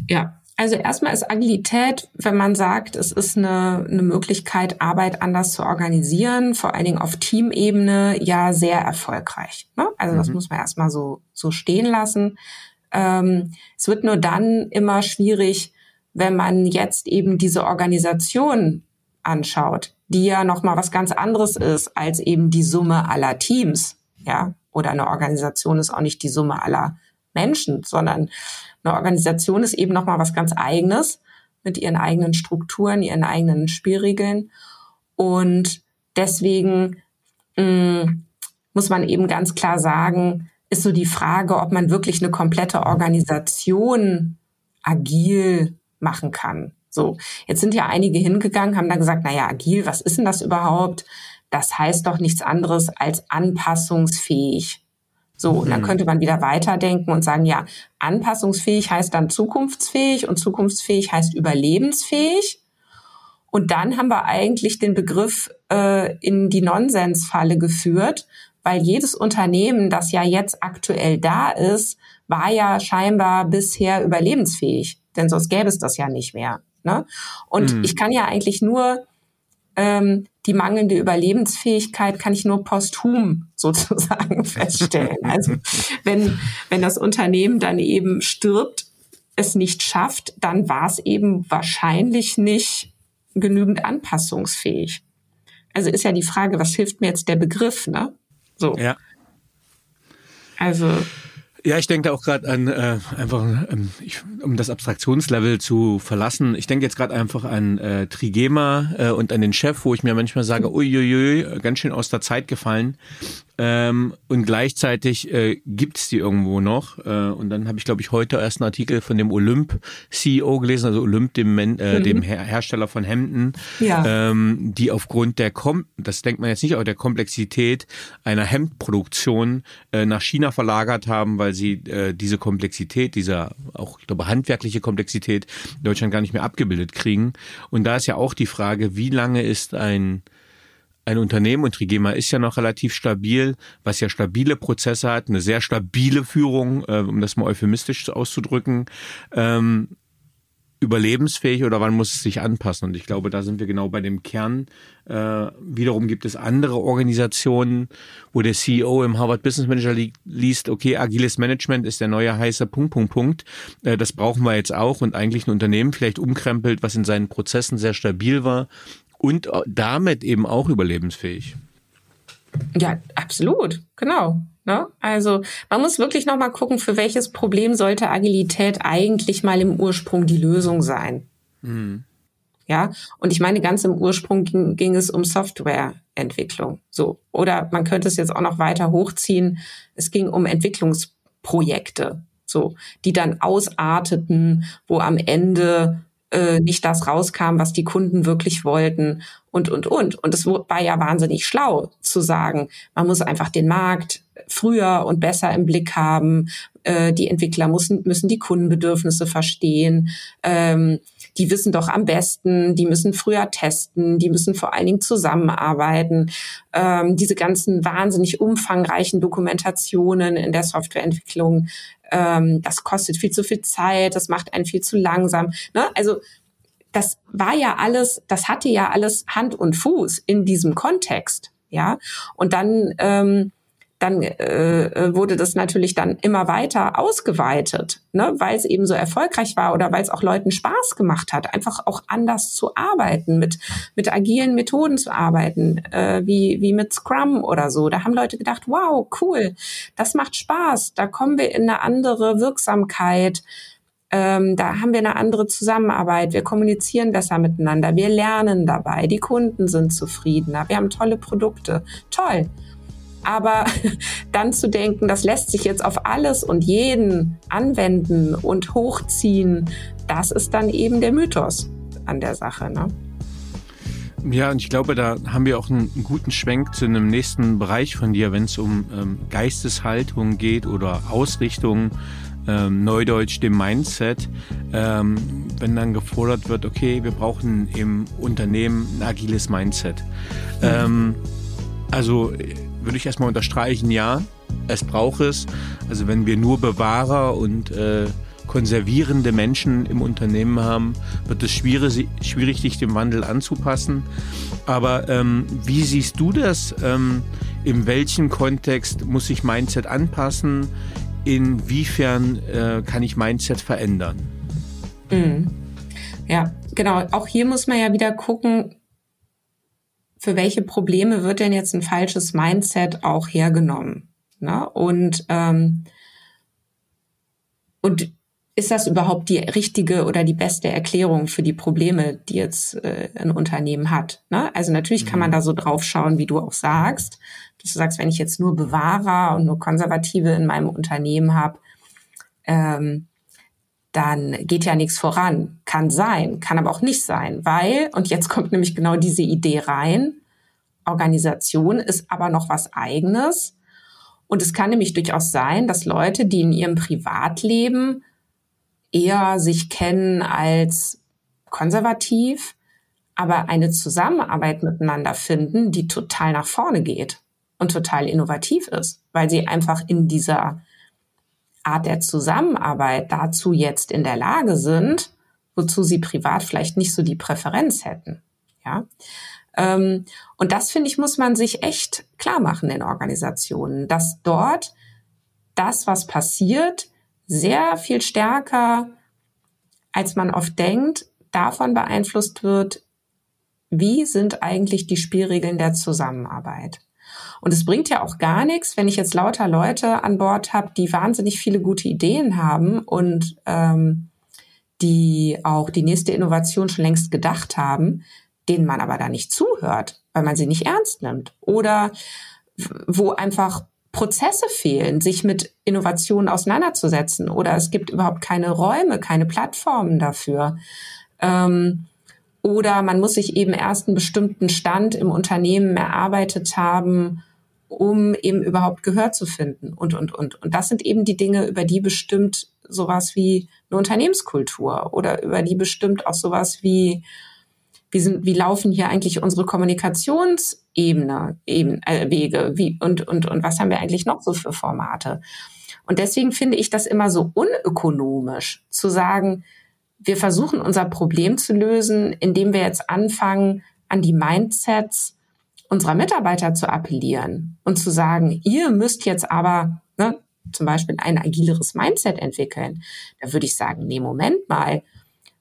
Ja, also erstmal ist Agilität, wenn man sagt, es ist eine, eine Möglichkeit, Arbeit anders zu organisieren, vor allen Dingen auf Teamebene, ja sehr erfolgreich. Ne? Also mhm. das muss man erstmal so, so stehen lassen. Ähm, es wird nur dann immer schwierig, wenn man jetzt eben diese Organisation anschaut, die ja nochmal was ganz anderes ist als eben die Summe aller Teams. Ja, oder eine Organisation ist auch nicht die Summe aller Menschen, sondern eine Organisation ist eben nochmal was ganz eigenes mit ihren eigenen Strukturen, ihren eigenen Spielregeln. Und deswegen mh, mm, muss man eben ganz klar sagen, ist so die Frage, ob man wirklich eine komplette Organisation agil machen kann. So, jetzt sind ja einige hingegangen, haben dann gesagt, na ja, agil, was ist denn das überhaupt? Das heißt doch nichts anderes als anpassungsfähig. So, und dann mhm. könnte man wieder weiterdenken und sagen, ja, anpassungsfähig heißt dann zukunftsfähig und zukunftsfähig heißt überlebensfähig. Und dann haben wir eigentlich den Begriff äh, in die Nonsensfalle geführt, weil jedes Unternehmen, das ja jetzt aktuell da ist, war ja scheinbar bisher überlebensfähig, denn sonst gäbe es das ja nicht mehr. Ne? Und mhm. ich kann ja eigentlich nur ähm, die mangelnde Überlebensfähigkeit kann ich nur posthum sozusagen feststellen. Also wenn, wenn das Unternehmen dann eben stirbt, es nicht schafft, dann war es eben wahrscheinlich nicht genügend anpassungsfähig. Also ist ja die Frage, was hilft mir jetzt der Begriff, ne? So. Ja. Also ja, ich denke auch gerade an äh, einfach, ähm, ich, um das Abstraktionslevel zu verlassen. Ich denke jetzt gerade einfach an äh, Trigema äh, und an den Chef, wo ich mir manchmal sage, uiuiui, ganz schön aus der Zeit gefallen. Ähm, und gleichzeitig äh, gibt es die irgendwo noch. Äh, und dann habe ich, glaube ich, heute erst einen Artikel von dem Olymp-CEO gelesen, also Olymp, dem, äh, mhm. dem Her Hersteller von Hemden, ja. ähm, die aufgrund der, Kom das denkt man jetzt nicht, aber der Komplexität einer Hemdproduktion äh, nach China verlagert haben, weil sie äh, diese Komplexität, dieser auch, ich glaube, handwerkliche Komplexität in Deutschland gar nicht mehr abgebildet kriegen. Und da ist ja auch die Frage, wie lange ist ein ein Unternehmen und Trigema ist ja noch relativ stabil, was ja stabile Prozesse hat, eine sehr stabile Führung, äh, um das mal euphemistisch auszudrücken, ähm, überlebensfähig oder wann muss es sich anpassen? Und ich glaube, da sind wir genau bei dem Kern. Äh, wiederum gibt es andere Organisationen, wo der CEO im Harvard Business Manager li liest, okay, agiles Management ist der neue heiße Punkt, Punkt, Punkt. Äh, das brauchen wir jetzt auch und eigentlich ein Unternehmen vielleicht umkrempelt, was in seinen Prozessen sehr stabil war und damit eben auch überlebensfähig. Ja, absolut, genau. Ne? Also man muss wirklich noch mal gucken, für welches Problem sollte Agilität eigentlich mal im Ursprung die Lösung sein. Mhm. Ja, und ich meine, ganz im Ursprung ging, ging es um Softwareentwicklung. So. Oder man könnte es jetzt auch noch weiter hochziehen. Es ging um Entwicklungsprojekte, so, die dann ausarteten, wo am Ende äh, nicht das rauskam, was die Kunden wirklich wollten und, und, und. Und es war ja wahnsinnig schlau zu sagen, man muss einfach den Markt früher und besser im Blick haben. Äh, die Entwickler müssen, müssen die Kundenbedürfnisse verstehen. Ähm, die wissen doch am besten, die müssen früher testen, die müssen vor allen Dingen zusammenarbeiten. Ähm, diese ganzen wahnsinnig umfangreichen Dokumentationen in der Softwareentwicklung, ähm, das kostet viel zu viel Zeit, das macht einen viel zu langsam. Ne? Also das war ja alles, das hatte ja alles Hand und Fuß in diesem Kontext, ja. Und dann ähm, dann äh, äh, wurde das natürlich dann immer weiter ausgeweitet, ne, weil es eben so erfolgreich war oder weil es auch Leuten Spaß gemacht hat, einfach auch anders zu arbeiten, mit, mit agilen Methoden zu arbeiten, äh, wie, wie mit Scrum oder so. Da haben Leute gedacht, wow, cool, das macht Spaß, da kommen wir in eine andere Wirksamkeit. Ähm, da haben wir eine andere Zusammenarbeit, wir kommunizieren besser miteinander, wir lernen dabei, die Kunden sind zufriedener, wir haben tolle Produkte. Toll. Aber dann zu denken, das lässt sich jetzt auf alles und jeden anwenden und hochziehen, das ist dann eben der Mythos an der Sache. Ne? Ja, und ich glaube, da haben wir auch einen, guten Schwenk zu einem nächsten Bereich von dir, wenn es um ähm, Geisteshaltung geht oder Ausrichtung, ähm, Neudeutsch dem Mindset, ähm, wenn dann gefordert wird, okay, wir brauchen im Unternehmen ein agiles Mindset. Mhm. Also würde ich erstmal unterstreichen, ja, es braucht es. Also wenn wir nur Bewahrer und äh, konservierende Menschen im Unternehmen haben, wird es schwierig, schwierig sich dem Wandel anzupassen. Aber ähm, wie siehst du das? Ähm, in welchem Kontext muss sich Mindset anpassen? Inwiefern äh, kann ich Mindset verändern? Mhm. Ja, genau. Auch hier muss man ja wieder gucken, für welche Probleme wird denn jetzt ein falsches Mindset auch hergenommen? Ne? Und, ähm, und ist das überhaupt die richtige oder die beste Erklärung für die Probleme, die jetzt äh, ein Unternehmen hat? Ne? Also natürlich kann man mhm. da so drauf schauen, wie du auch sagst. Dass du sagst, wenn ich jetzt nur Bewahrer und nur Konservative in meinem Unternehmen habe, ähm, dann geht ja nichts voran. Kann sein, kann aber auch nicht sein, weil, und jetzt kommt nämlich genau diese Idee rein, Organisation ist aber noch was eigenes. Und es kann nämlich durchaus sein, dass Leute, die in ihrem Privatleben eher sich kennen als konservativ, aber eine Zusammenarbeit miteinander finden, die total nach vorne geht und total innovativ ist, weil sie einfach in dieser Art der Zusammenarbeit dazu jetzt in der Lage sind, wozu sie privat vielleicht nicht so die Präferenz hätten. Ja. Ähm, und das, finde ich, muss man sich echt klar machen in Organisationen, dass dort das, was passiert, sehr viel stärker, als man oft denkt, davon beeinflusst wird, wie sind eigentlich die Spielregeln der Zusammenarbeit. Und es bringt ja auch gar nichts, wenn ich jetzt lauter Leute an Bord habe, die wahnsinnig viele gute Ideen haben und ähm, die auch die nächste Innovation schon längst gedacht haben, denen man aber da nicht zuhört, weil man sie nicht ernst nimmt. Oder wo einfach Prozesse fehlen, sich mit Innovationen auseinanderzusetzen. Oder es gibt überhaupt keine Räume, keine Plattformen dafür. Ähm, oder man muss sich eben erst einen bestimmten Stand im Unternehmen erarbeitet haben, um eben überhaupt Gehör zu finden und, und, und. Und das sind eben die Dinge, über die bestimmt sowas wie eine Unternehmenskultur oder über die bestimmt auch sowas wie wie, sind, wie laufen hier eigentlich unsere Kommunikationsebene, eben, äh, Wege, wie, und, und, und was haben wir eigentlich noch so für Formate? Und deswegen finde ich das immer so unökonomisch zu sagen, wir versuchen unser Problem zu lösen, indem wir jetzt anfangen, an die Mindsets unserer Mitarbeiter zu appellieren und zu sagen, ihr müsst jetzt aber ne, zum Beispiel ein agileres Mindset entwickeln. Da würde ich sagen, nee, Moment mal,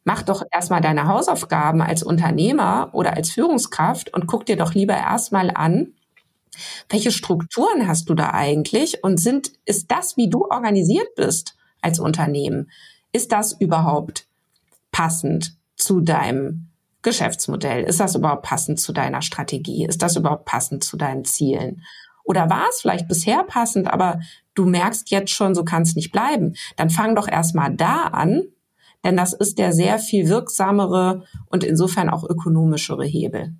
mach doch erstmal deine Hausaufgaben als Unternehmer oder als Führungskraft und guck dir doch lieber erstmal an, welche Strukturen hast du da eigentlich und sind, ist das, wie du organisiert bist als Unternehmen, ist das überhaupt passend zu deinem Geschäftsmodell? Ist das überhaupt passend zu deiner Strategie? Ist das überhaupt passend zu deinen Zielen? Oder war es vielleicht bisher passend, aber du merkst jetzt schon, so kann es nicht bleiben? Dann fang doch erstmal da an, denn das ist der sehr viel wirksamere und insofern auch ökonomischere Hebel.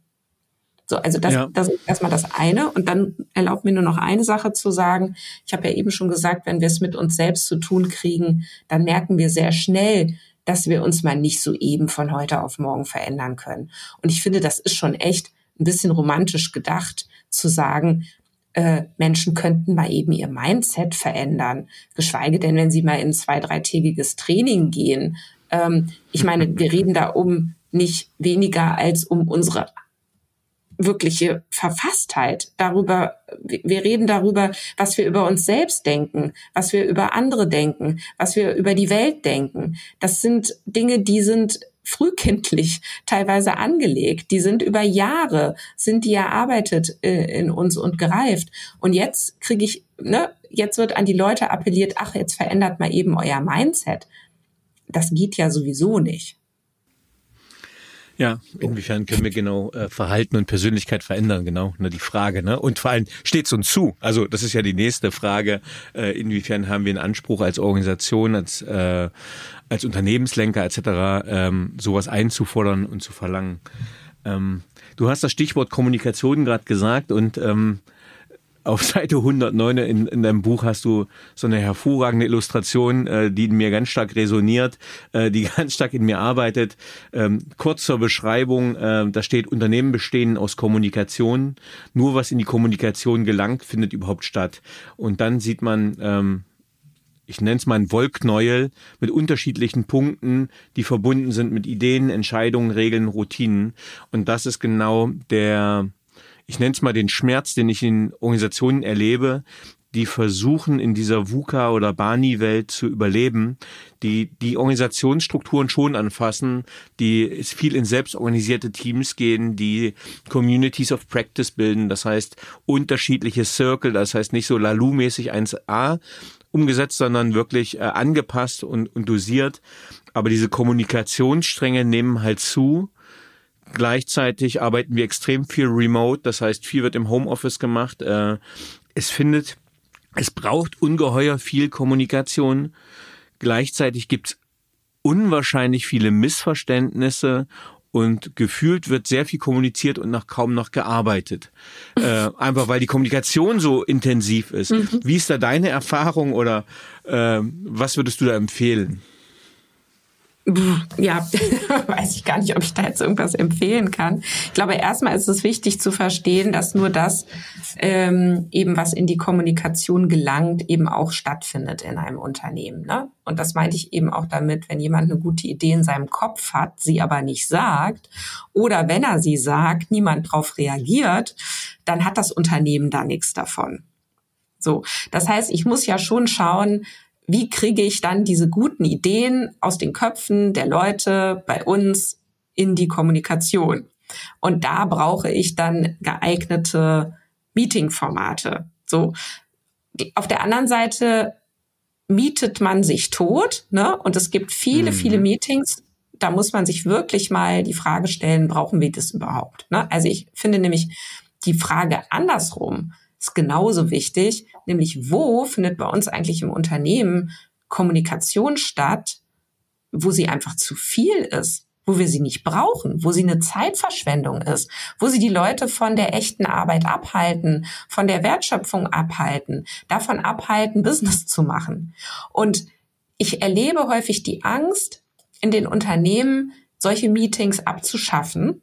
So, also das, ja. das ist erstmal das eine. Und dann erlaubt mir nur noch eine Sache zu sagen. Ich habe ja eben schon gesagt, wenn wir es mit uns selbst zu tun kriegen, dann merken wir sehr schnell, dass wir uns mal nicht so eben von heute auf morgen verändern können. Und ich finde, das ist schon echt ein bisschen romantisch gedacht, zu sagen, äh, Menschen könnten mal eben ihr Mindset verändern, geschweige denn, wenn sie mal in zwei, dreitägiges Training gehen. Ähm, ich meine, wir reden da um nicht weniger als um unsere wirkliche Verfasstheit darüber. Wir reden darüber, was wir über uns selbst denken, was wir über andere denken, was wir über die Welt denken. Das sind Dinge, die sind frühkindlich teilweise angelegt. Die sind über Jahre, sind die erarbeitet äh, in uns und gereift. Und jetzt kriege ich, ne, jetzt wird an die Leute appelliert, ach, jetzt verändert mal eben euer Mindset. Das geht ja sowieso nicht. Ja, inwiefern können wir genau äh, Verhalten und Persönlichkeit verändern, genau, ne, die Frage, ne? Und vor allem steht es uns zu. Also das ist ja die nächste Frage, äh, inwiefern haben wir einen Anspruch als Organisation, als äh, als Unternehmenslenker etc. Ähm, sowas einzufordern und zu verlangen. Ähm, du hast das Stichwort Kommunikation gerade gesagt und ähm, auf Seite 109 in, in deinem Buch hast du so eine hervorragende Illustration, äh, die in mir ganz stark resoniert, äh, die ganz stark in mir arbeitet. Ähm, kurz zur Beschreibung, äh, da steht, Unternehmen bestehen aus Kommunikation. Nur was in die Kommunikation gelangt, findet überhaupt statt. Und dann sieht man, ähm, ich nenne es mal ein Wollknäuel mit unterschiedlichen Punkten, die verbunden sind mit Ideen, Entscheidungen, Regeln, Routinen. Und das ist genau der ich nenne es mal den Schmerz, den ich in Organisationen erlebe, die versuchen, in dieser VUCA- oder Bani-Welt zu überleben, die die Organisationsstrukturen schon anfassen, die viel in selbstorganisierte Teams gehen, die Communities of Practice bilden, das heißt unterschiedliche Circle, das heißt nicht so Lalu-mäßig 1a umgesetzt, sondern wirklich äh, angepasst und, und dosiert. Aber diese Kommunikationsstränge nehmen halt zu Gleichzeitig arbeiten wir extrem viel remote, das heißt, viel wird im Homeoffice gemacht. Äh, es findet, es braucht ungeheuer viel Kommunikation. Gleichzeitig gibt es unwahrscheinlich viele Missverständnisse und gefühlt wird sehr viel kommuniziert und noch kaum noch gearbeitet. Äh, einfach weil die Kommunikation so intensiv ist. Mhm. Wie ist da deine Erfahrung oder äh, was würdest du da empfehlen? Ja, weiß ich gar nicht, ob ich da jetzt irgendwas empfehlen kann. Ich glaube, erstmal ist es wichtig zu verstehen, dass nur das ähm, eben, was in die Kommunikation gelangt, eben auch stattfindet in einem Unternehmen. Ne? Und das meinte ich eben auch damit, wenn jemand eine gute Idee in seinem Kopf hat, sie aber nicht sagt, oder wenn er sie sagt, niemand darauf reagiert, dann hat das Unternehmen da nichts davon. So, das heißt, ich muss ja schon schauen, wie kriege ich dann diese guten Ideen aus den Köpfen der Leute bei uns in die Kommunikation? Und da brauche ich dann geeignete Meeting-Formate. So. Auf der anderen Seite mietet man sich tot, ne? Und es gibt viele, mhm. viele Meetings. Da muss man sich wirklich mal die Frage stellen, brauchen wir das überhaupt? Ne? Also ich finde nämlich die Frage andersrum ist genauso wichtig, nämlich wo findet bei uns eigentlich im Unternehmen Kommunikation statt, wo sie einfach zu viel ist, wo wir sie nicht brauchen, wo sie eine Zeitverschwendung ist, wo sie die Leute von der echten Arbeit abhalten, von der Wertschöpfung abhalten, davon abhalten, Business zu machen. Und ich erlebe häufig die Angst in den Unternehmen, solche Meetings abzuschaffen,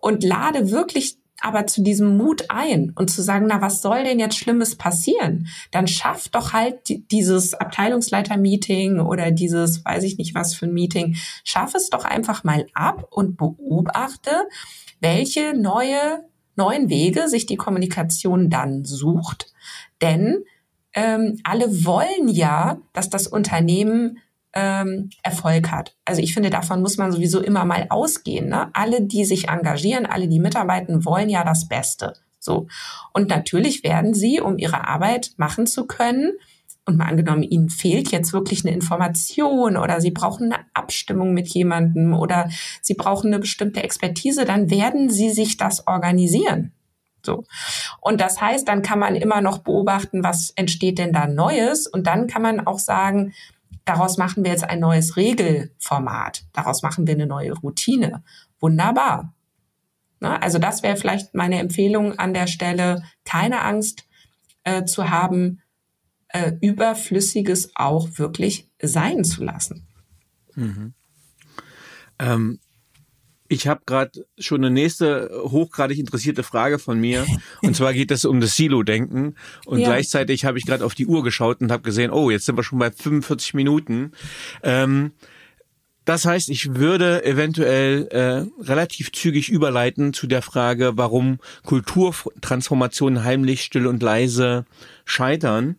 und lade wirklich aber zu diesem Mut ein und zu sagen, na, was soll denn jetzt Schlimmes passieren? Dann schaff doch halt dieses Abteilungsleiter-Meeting oder dieses, weiß ich nicht was für ein Meeting, schaff es doch einfach mal ab und beobachte, welche neue, neuen Wege sich die Kommunikation dann sucht. Denn ähm, alle wollen ja, dass das Unternehmen ähm, Erfolg hat. Also ich finde, davon muss man sowieso immer mal ausgehen. Ne? Alle, die sich engagieren, alle, die mitarbeiten, wollen ja das Beste. So. Und natürlich werden sie, um ihre Arbeit machen zu können, und mal angenommen, ihnen fehlt jetzt wirklich eine Information oder sie brauchen eine Abstimmung mit jemandem oder sie brauchen eine bestimmte Expertise, dann werden sie sich das organisieren. So. Und das heißt, dann kann man immer noch beobachten, was entsteht denn da Neues und dann kann man auch sagen, Daraus machen wir jetzt ein neues Regelformat. Daraus machen wir eine neue Routine. Wunderbar. Ne? Also das wäre vielleicht meine Empfehlung an der Stelle, keine Angst äh, zu haben, äh, Überflüssiges auch wirklich sein zu lassen. Mhm. Ähm, ich habe gerade schon eine nächste hochgradig interessierte Frage von mir. Und zwar geht es um das Silo-Denken. Und ja. gleichzeitig habe ich gerade auf die Uhr geschaut und habe gesehen, oh, jetzt sind wir schon bei 45 Minuten. Ähm, das heißt, ich würde eventuell äh, relativ zügig überleiten zu der Frage, warum Kulturtransformationen heimlich, still und leise scheitern.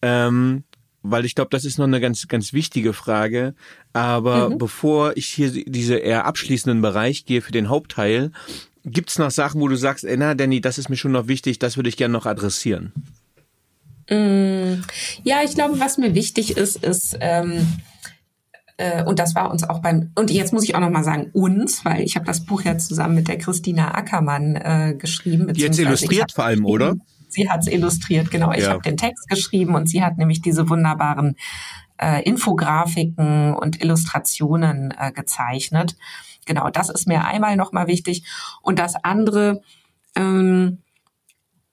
Ähm, weil ich glaube, das ist noch eine ganz, ganz wichtige Frage. Aber mhm. bevor ich hier diese eher abschließenden Bereich gehe für den Hauptteil, gibt's noch Sachen, wo du sagst, ey, na, Danny, das ist mir schon noch wichtig, das würde ich gerne noch adressieren? Mm, ja, ich glaube, was mir wichtig ist, ist, ähm, äh, und das war uns auch beim, und jetzt muss ich auch noch mal sagen, uns, weil ich habe das Buch ja zusammen mit der Christina Ackermann äh, geschrieben. Jetzt illustriert vor allem, oder? Sie hat es illustriert, genau. Ich ja. habe den Text geschrieben und sie hat nämlich diese wunderbaren äh, Infografiken und Illustrationen äh, gezeichnet. Genau, das ist mir einmal nochmal wichtig. Und das andere, ähm,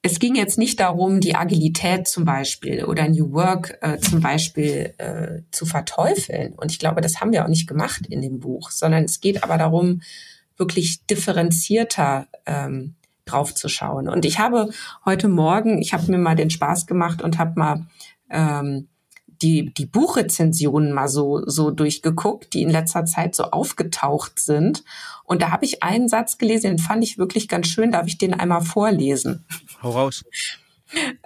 es ging jetzt nicht darum, die Agilität zum Beispiel oder New Work äh, zum Beispiel äh, zu verteufeln. Und ich glaube, das haben wir auch nicht gemacht in dem Buch, sondern es geht aber darum, wirklich differenzierter ähm, drauf zu schauen. Und ich habe heute Morgen, ich habe mir mal den Spaß gemacht und habe mal ähm, die, die Buchrezensionen mal so, so durchgeguckt, die in letzter Zeit so aufgetaucht sind. Und da habe ich einen Satz gelesen, den fand ich wirklich ganz schön. Darf ich den einmal vorlesen? Hau raus.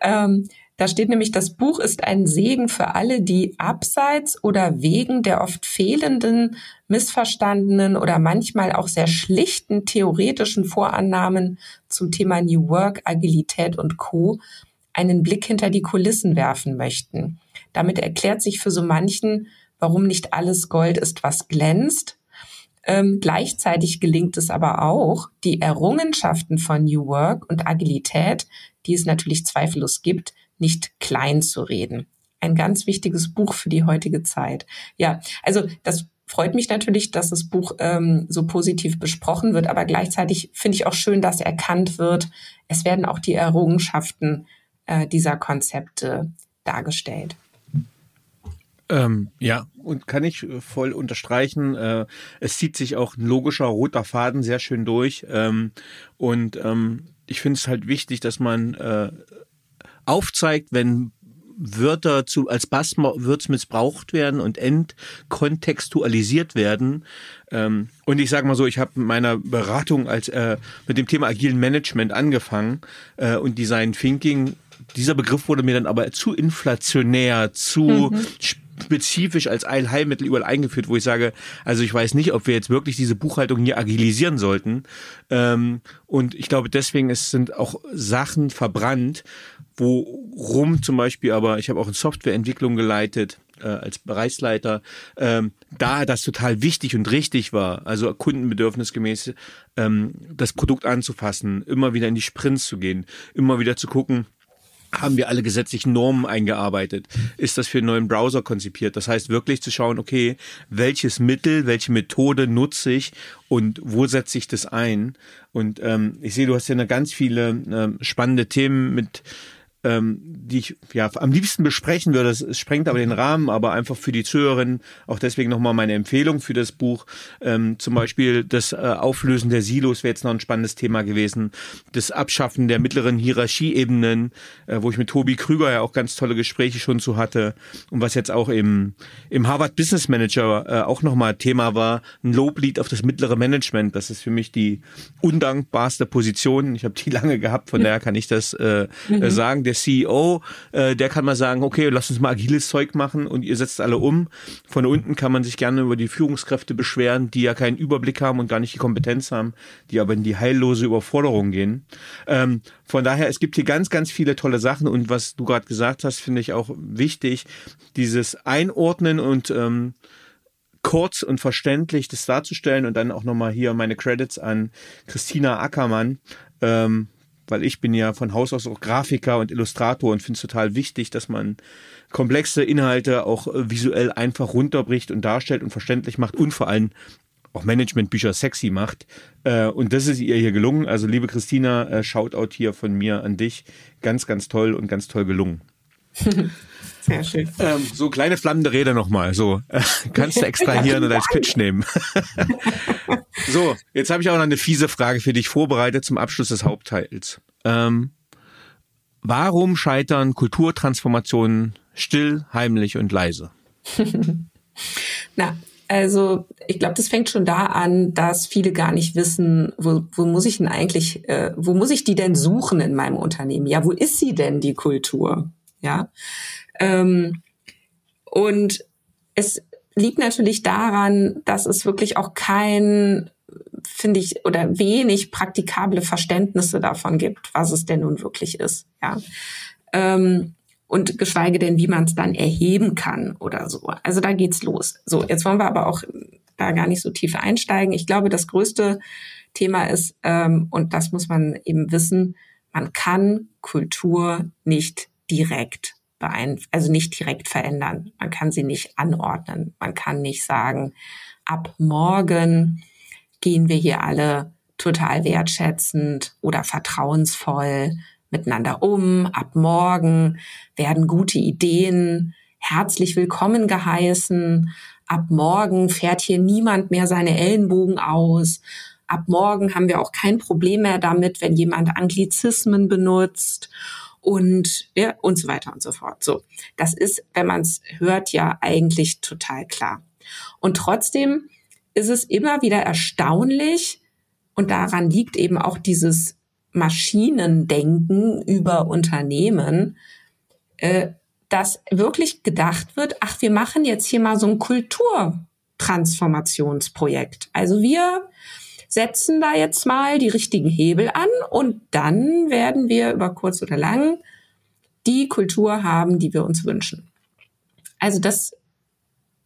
ähm, da steht nämlich, das Buch ist ein Segen für alle, die abseits oder wegen der oft fehlenden, missverstandenen oder manchmal auch sehr schlichten theoretischen Vorannahmen zum Thema New Work, Agilität und Co. einen Blick hinter die Kulissen werfen möchten. Damit erklärt sich für so manchen, warum nicht alles Gold ist, was glänzt. Ähm, gleichzeitig gelingt es aber auch, die Errungenschaften von New Work und Agilität, die es natürlich zweifellos gibt, nicht klein zu reden. Ein ganz wichtiges Buch für die heutige Zeit. Ja, also das freut mich natürlich, dass das Buch ähm, so positiv besprochen wird, aber gleichzeitig finde ich auch schön, dass erkannt wird, es werden auch die Errungenschaften äh, dieser Konzepte dargestellt. Ähm, ja, und kann ich voll unterstreichen. Äh, es zieht sich auch ein logischer roter Faden sehr schön durch. Ähm, und ähm, ich finde es halt wichtig, dass man äh, aufzeigt, wenn Wörter zu, als Buzzwords missbraucht werden und entkontextualisiert werden. Ähm, und ich sage mal so, ich habe meiner Beratung als äh, mit dem Thema agilen Management angefangen äh, und Design Thinking. Dieser Begriff wurde mir dann aber zu inflationär, zu mhm spezifisch als Eilheilmittel überall eingeführt, wo ich sage, also ich weiß nicht, ob wir jetzt wirklich diese Buchhaltung hier agilisieren sollten. Ähm, und ich glaube, deswegen es sind auch Sachen verbrannt, worum zum Beispiel, aber ich habe auch in Softwareentwicklung geleitet äh, als Bereichsleiter, ähm, da das total wichtig und richtig war, also kundenbedürfnisgemäß ähm, das Produkt anzufassen, immer wieder in die Sprints zu gehen, immer wieder zu gucken, haben wir alle gesetzlichen Normen eingearbeitet? Ist das für einen neuen Browser konzipiert? Das heißt wirklich zu schauen, okay, welches Mittel, welche Methode nutze ich und wo setze ich das ein? Und ähm, ich sehe, du hast ja eine ganz viele äh, spannende Themen mit ähm, die ich ja am liebsten besprechen würde. Es sprengt aber den Rahmen, aber einfach für die Zuhörerinnen auch deswegen nochmal meine Empfehlung für das Buch. Ähm, zum Beispiel das äh, Auflösen der Silos wäre jetzt noch ein spannendes Thema gewesen. Das Abschaffen der mittleren Hierarchieebenen, äh, wo ich mit Tobi Krüger ja auch ganz tolle Gespräche schon zu hatte und was jetzt auch im, im Harvard Business Manager äh, auch nochmal Thema war, ein Loblied auf das mittlere Management. Das ist für mich die undankbarste Position. Ich habe die lange gehabt, von daher kann ich das äh, mhm. sagen der CEO, äh, der kann mal sagen, okay, lass uns mal agiles Zeug machen und ihr setzt alle um. Von unten kann man sich gerne über die Führungskräfte beschweren, die ja keinen Überblick haben und gar nicht die Kompetenz haben, die aber in die heillose Überforderung gehen. Ähm, von daher, es gibt hier ganz, ganz viele tolle Sachen und was du gerade gesagt hast, finde ich auch wichtig, dieses Einordnen und ähm, kurz und verständlich das darzustellen und dann auch nochmal hier meine Credits an Christina Ackermann, ähm, weil ich bin ja von Haus aus auch Grafiker und Illustrator und finde es total wichtig, dass man komplexe Inhalte auch äh, visuell einfach runterbricht und darstellt und verständlich macht und vor allem auch Managementbücher sexy macht. Äh, und das ist ihr hier gelungen. Also liebe Christina, äh, Shoutout hier von mir an dich. Ganz, ganz toll und ganz toll gelungen. Sehr schön. Ähm, so kleine flammende Rede nochmal. So, äh, kannst du extrahieren und als Pitch nehmen. so, jetzt habe ich auch noch eine fiese Frage für dich vorbereitet zum Abschluss des Hauptteils. Ähm, warum scheitern Kulturtransformationen still, heimlich und leise? Na, also ich glaube, das fängt schon da an, dass viele gar nicht wissen, wo, wo muss ich denn eigentlich, äh, wo muss ich die denn suchen in meinem Unternehmen? Ja, wo ist sie denn, die Kultur? Ja. Ähm, und es liegt natürlich daran, dass es wirklich auch kein, finde ich, oder wenig praktikable Verständnisse davon gibt, was es denn nun wirklich ist. Ja. Ähm, und geschweige denn, wie man es dann erheben kann oder so. Also da geht's los. So, jetzt wollen wir aber auch da gar nicht so tief einsteigen. Ich glaube, das größte Thema ist, ähm, und das muss man eben wissen, man kann Kultur nicht direkt beeinflussen, also nicht direkt verändern. Man kann sie nicht anordnen. Man kann nicht sagen, ab morgen gehen wir hier alle total wertschätzend oder vertrauensvoll miteinander um. Ab morgen werden gute Ideen herzlich willkommen geheißen. Ab morgen fährt hier niemand mehr seine Ellenbogen aus. Ab morgen haben wir auch kein Problem mehr damit, wenn jemand Anglizismen benutzt und ja, und so weiter und so fort. So, das ist, wenn man es hört, ja eigentlich total klar. Und trotzdem ist es immer wieder erstaunlich und daran liegt eben auch dieses Maschinendenken über Unternehmen, äh, dass wirklich gedacht wird, ach, wir machen jetzt hier mal so ein Kulturtransformationsprojekt. Also wir setzen da jetzt mal die richtigen Hebel an und dann werden wir über kurz oder lang die Kultur haben, die wir uns wünschen. Also das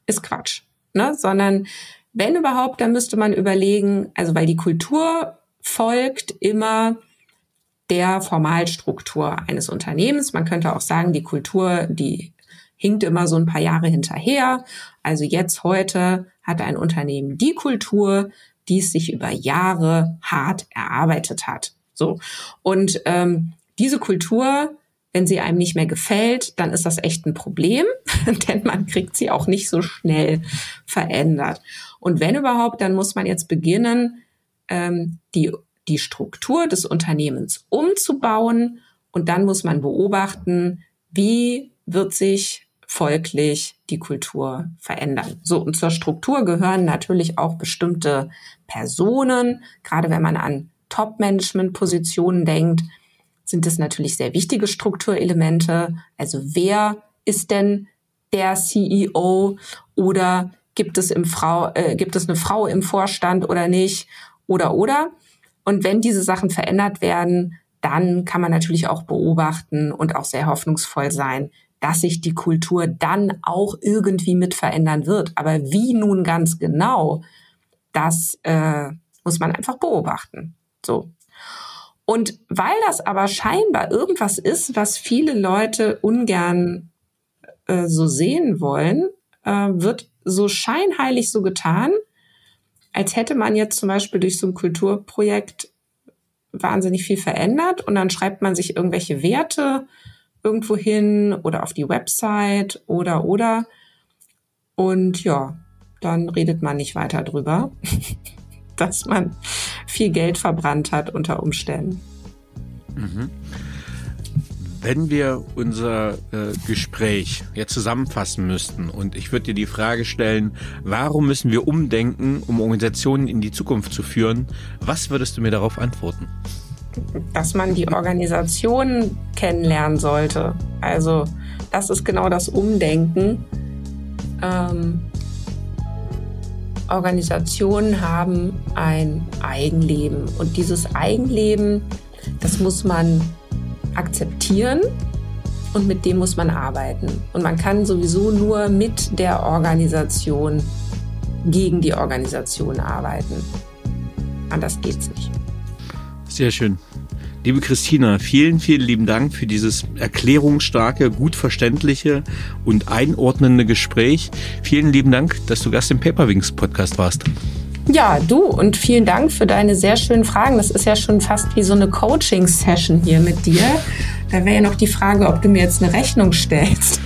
ist Quatsch, ne? sondern wenn überhaupt, dann müsste man überlegen, also weil die Kultur folgt immer der Formalstruktur eines Unternehmens. Man könnte auch sagen, die Kultur, die hinkt immer so ein paar Jahre hinterher. Also jetzt heute hat ein Unternehmen die Kultur, die es sich über Jahre hart erarbeitet hat. So. Und ähm, diese Kultur, wenn sie einem nicht mehr gefällt, dann ist das echt ein Problem, denn man kriegt sie auch nicht so schnell verändert. Und wenn überhaupt, dann muss man jetzt beginnen, ähm, die, die Struktur des Unternehmens umzubauen. Und dann muss man beobachten, wie wird sich folglich die Kultur verändern. So, und zur Struktur gehören natürlich auch bestimmte Personen. Gerade wenn man an Top-Management-Positionen denkt, sind es natürlich sehr wichtige Strukturelemente. Also wer ist denn der CEO oder gibt es im Frau, äh, gibt es eine Frau im Vorstand oder nicht? Oder oder. Und wenn diese Sachen verändert werden, dann kann man natürlich auch beobachten und auch sehr hoffnungsvoll sein, dass sich die Kultur dann auch irgendwie mit verändern wird. Aber wie nun ganz genau, das äh, muss man einfach beobachten. So. Und weil das aber scheinbar irgendwas ist, was viele Leute ungern äh, so sehen wollen, äh, wird so scheinheilig so getan, als hätte man jetzt zum Beispiel durch so ein Kulturprojekt wahnsinnig viel verändert und dann schreibt man sich irgendwelche Werte irgendwo hin oder auf die Website oder oder. Und ja, dann redet man nicht weiter drüber, dass man viel Geld verbrannt hat unter Umständen. Mhm. Wenn wir unser äh, Gespräch jetzt zusammenfassen müssten und ich würde dir die Frage stellen, warum müssen wir umdenken, um Organisationen in die Zukunft zu führen, was würdest du mir darauf antworten? Dass man die Organisation kennenlernen sollte. Also das ist genau das Umdenken. Ähm, Organisationen haben ein Eigenleben und dieses Eigenleben, das muss man akzeptieren und mit dem muss man arbeiten. Und man kann sowieso nur mit der Organisation gegen die Organisation arbeiten. Anders geht's nicht. Sehr schön. Liebe Christina, vielen, vielen lieben Dank für dieses erklärungsstarke, gut verständliche und einordnende Gespräch. Vielen lieben Dank, dass du Gast im Paperwings Podcast warst. Ja, du und vielen Dank für deine sehr schönen Fragen. Das ist ja schon fast wie so eine Coaching-Session hier mit dir. Da wäre ja noch die Frage, ob du mir jetzt eine Rechnung stellst.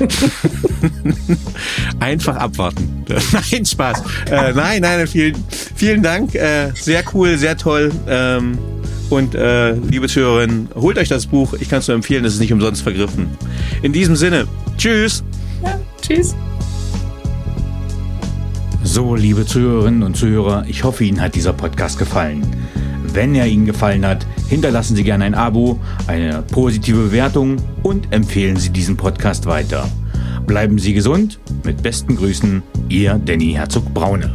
Einfach abwarten. Nein, Spaß. Äh, nein, nein, vielen, vielen Dank. Äh, sehr cool, sehr toll. Ähm, und äh, liebe Zuhörerinnen, holt euch das Buch. Ich kann es nur empfehlen, es ist nicht umsonst vergriffen. In diesem Sinne, tschüss. Ja, tschüss. So, liebe Zuhörerinnen und Zuhörer, ich hoffe, Ihnen hat dieser Podcast gefallen. Wenn er Ihnen gefallen hat, hinterlassen Sie gerne ein Abo, eine positive Bewertung und empfehlen Sie diesen Podcast weiter. Bleiben Sie gesund. Mit besten Grüßen, Ihr Danny Herzog Braune.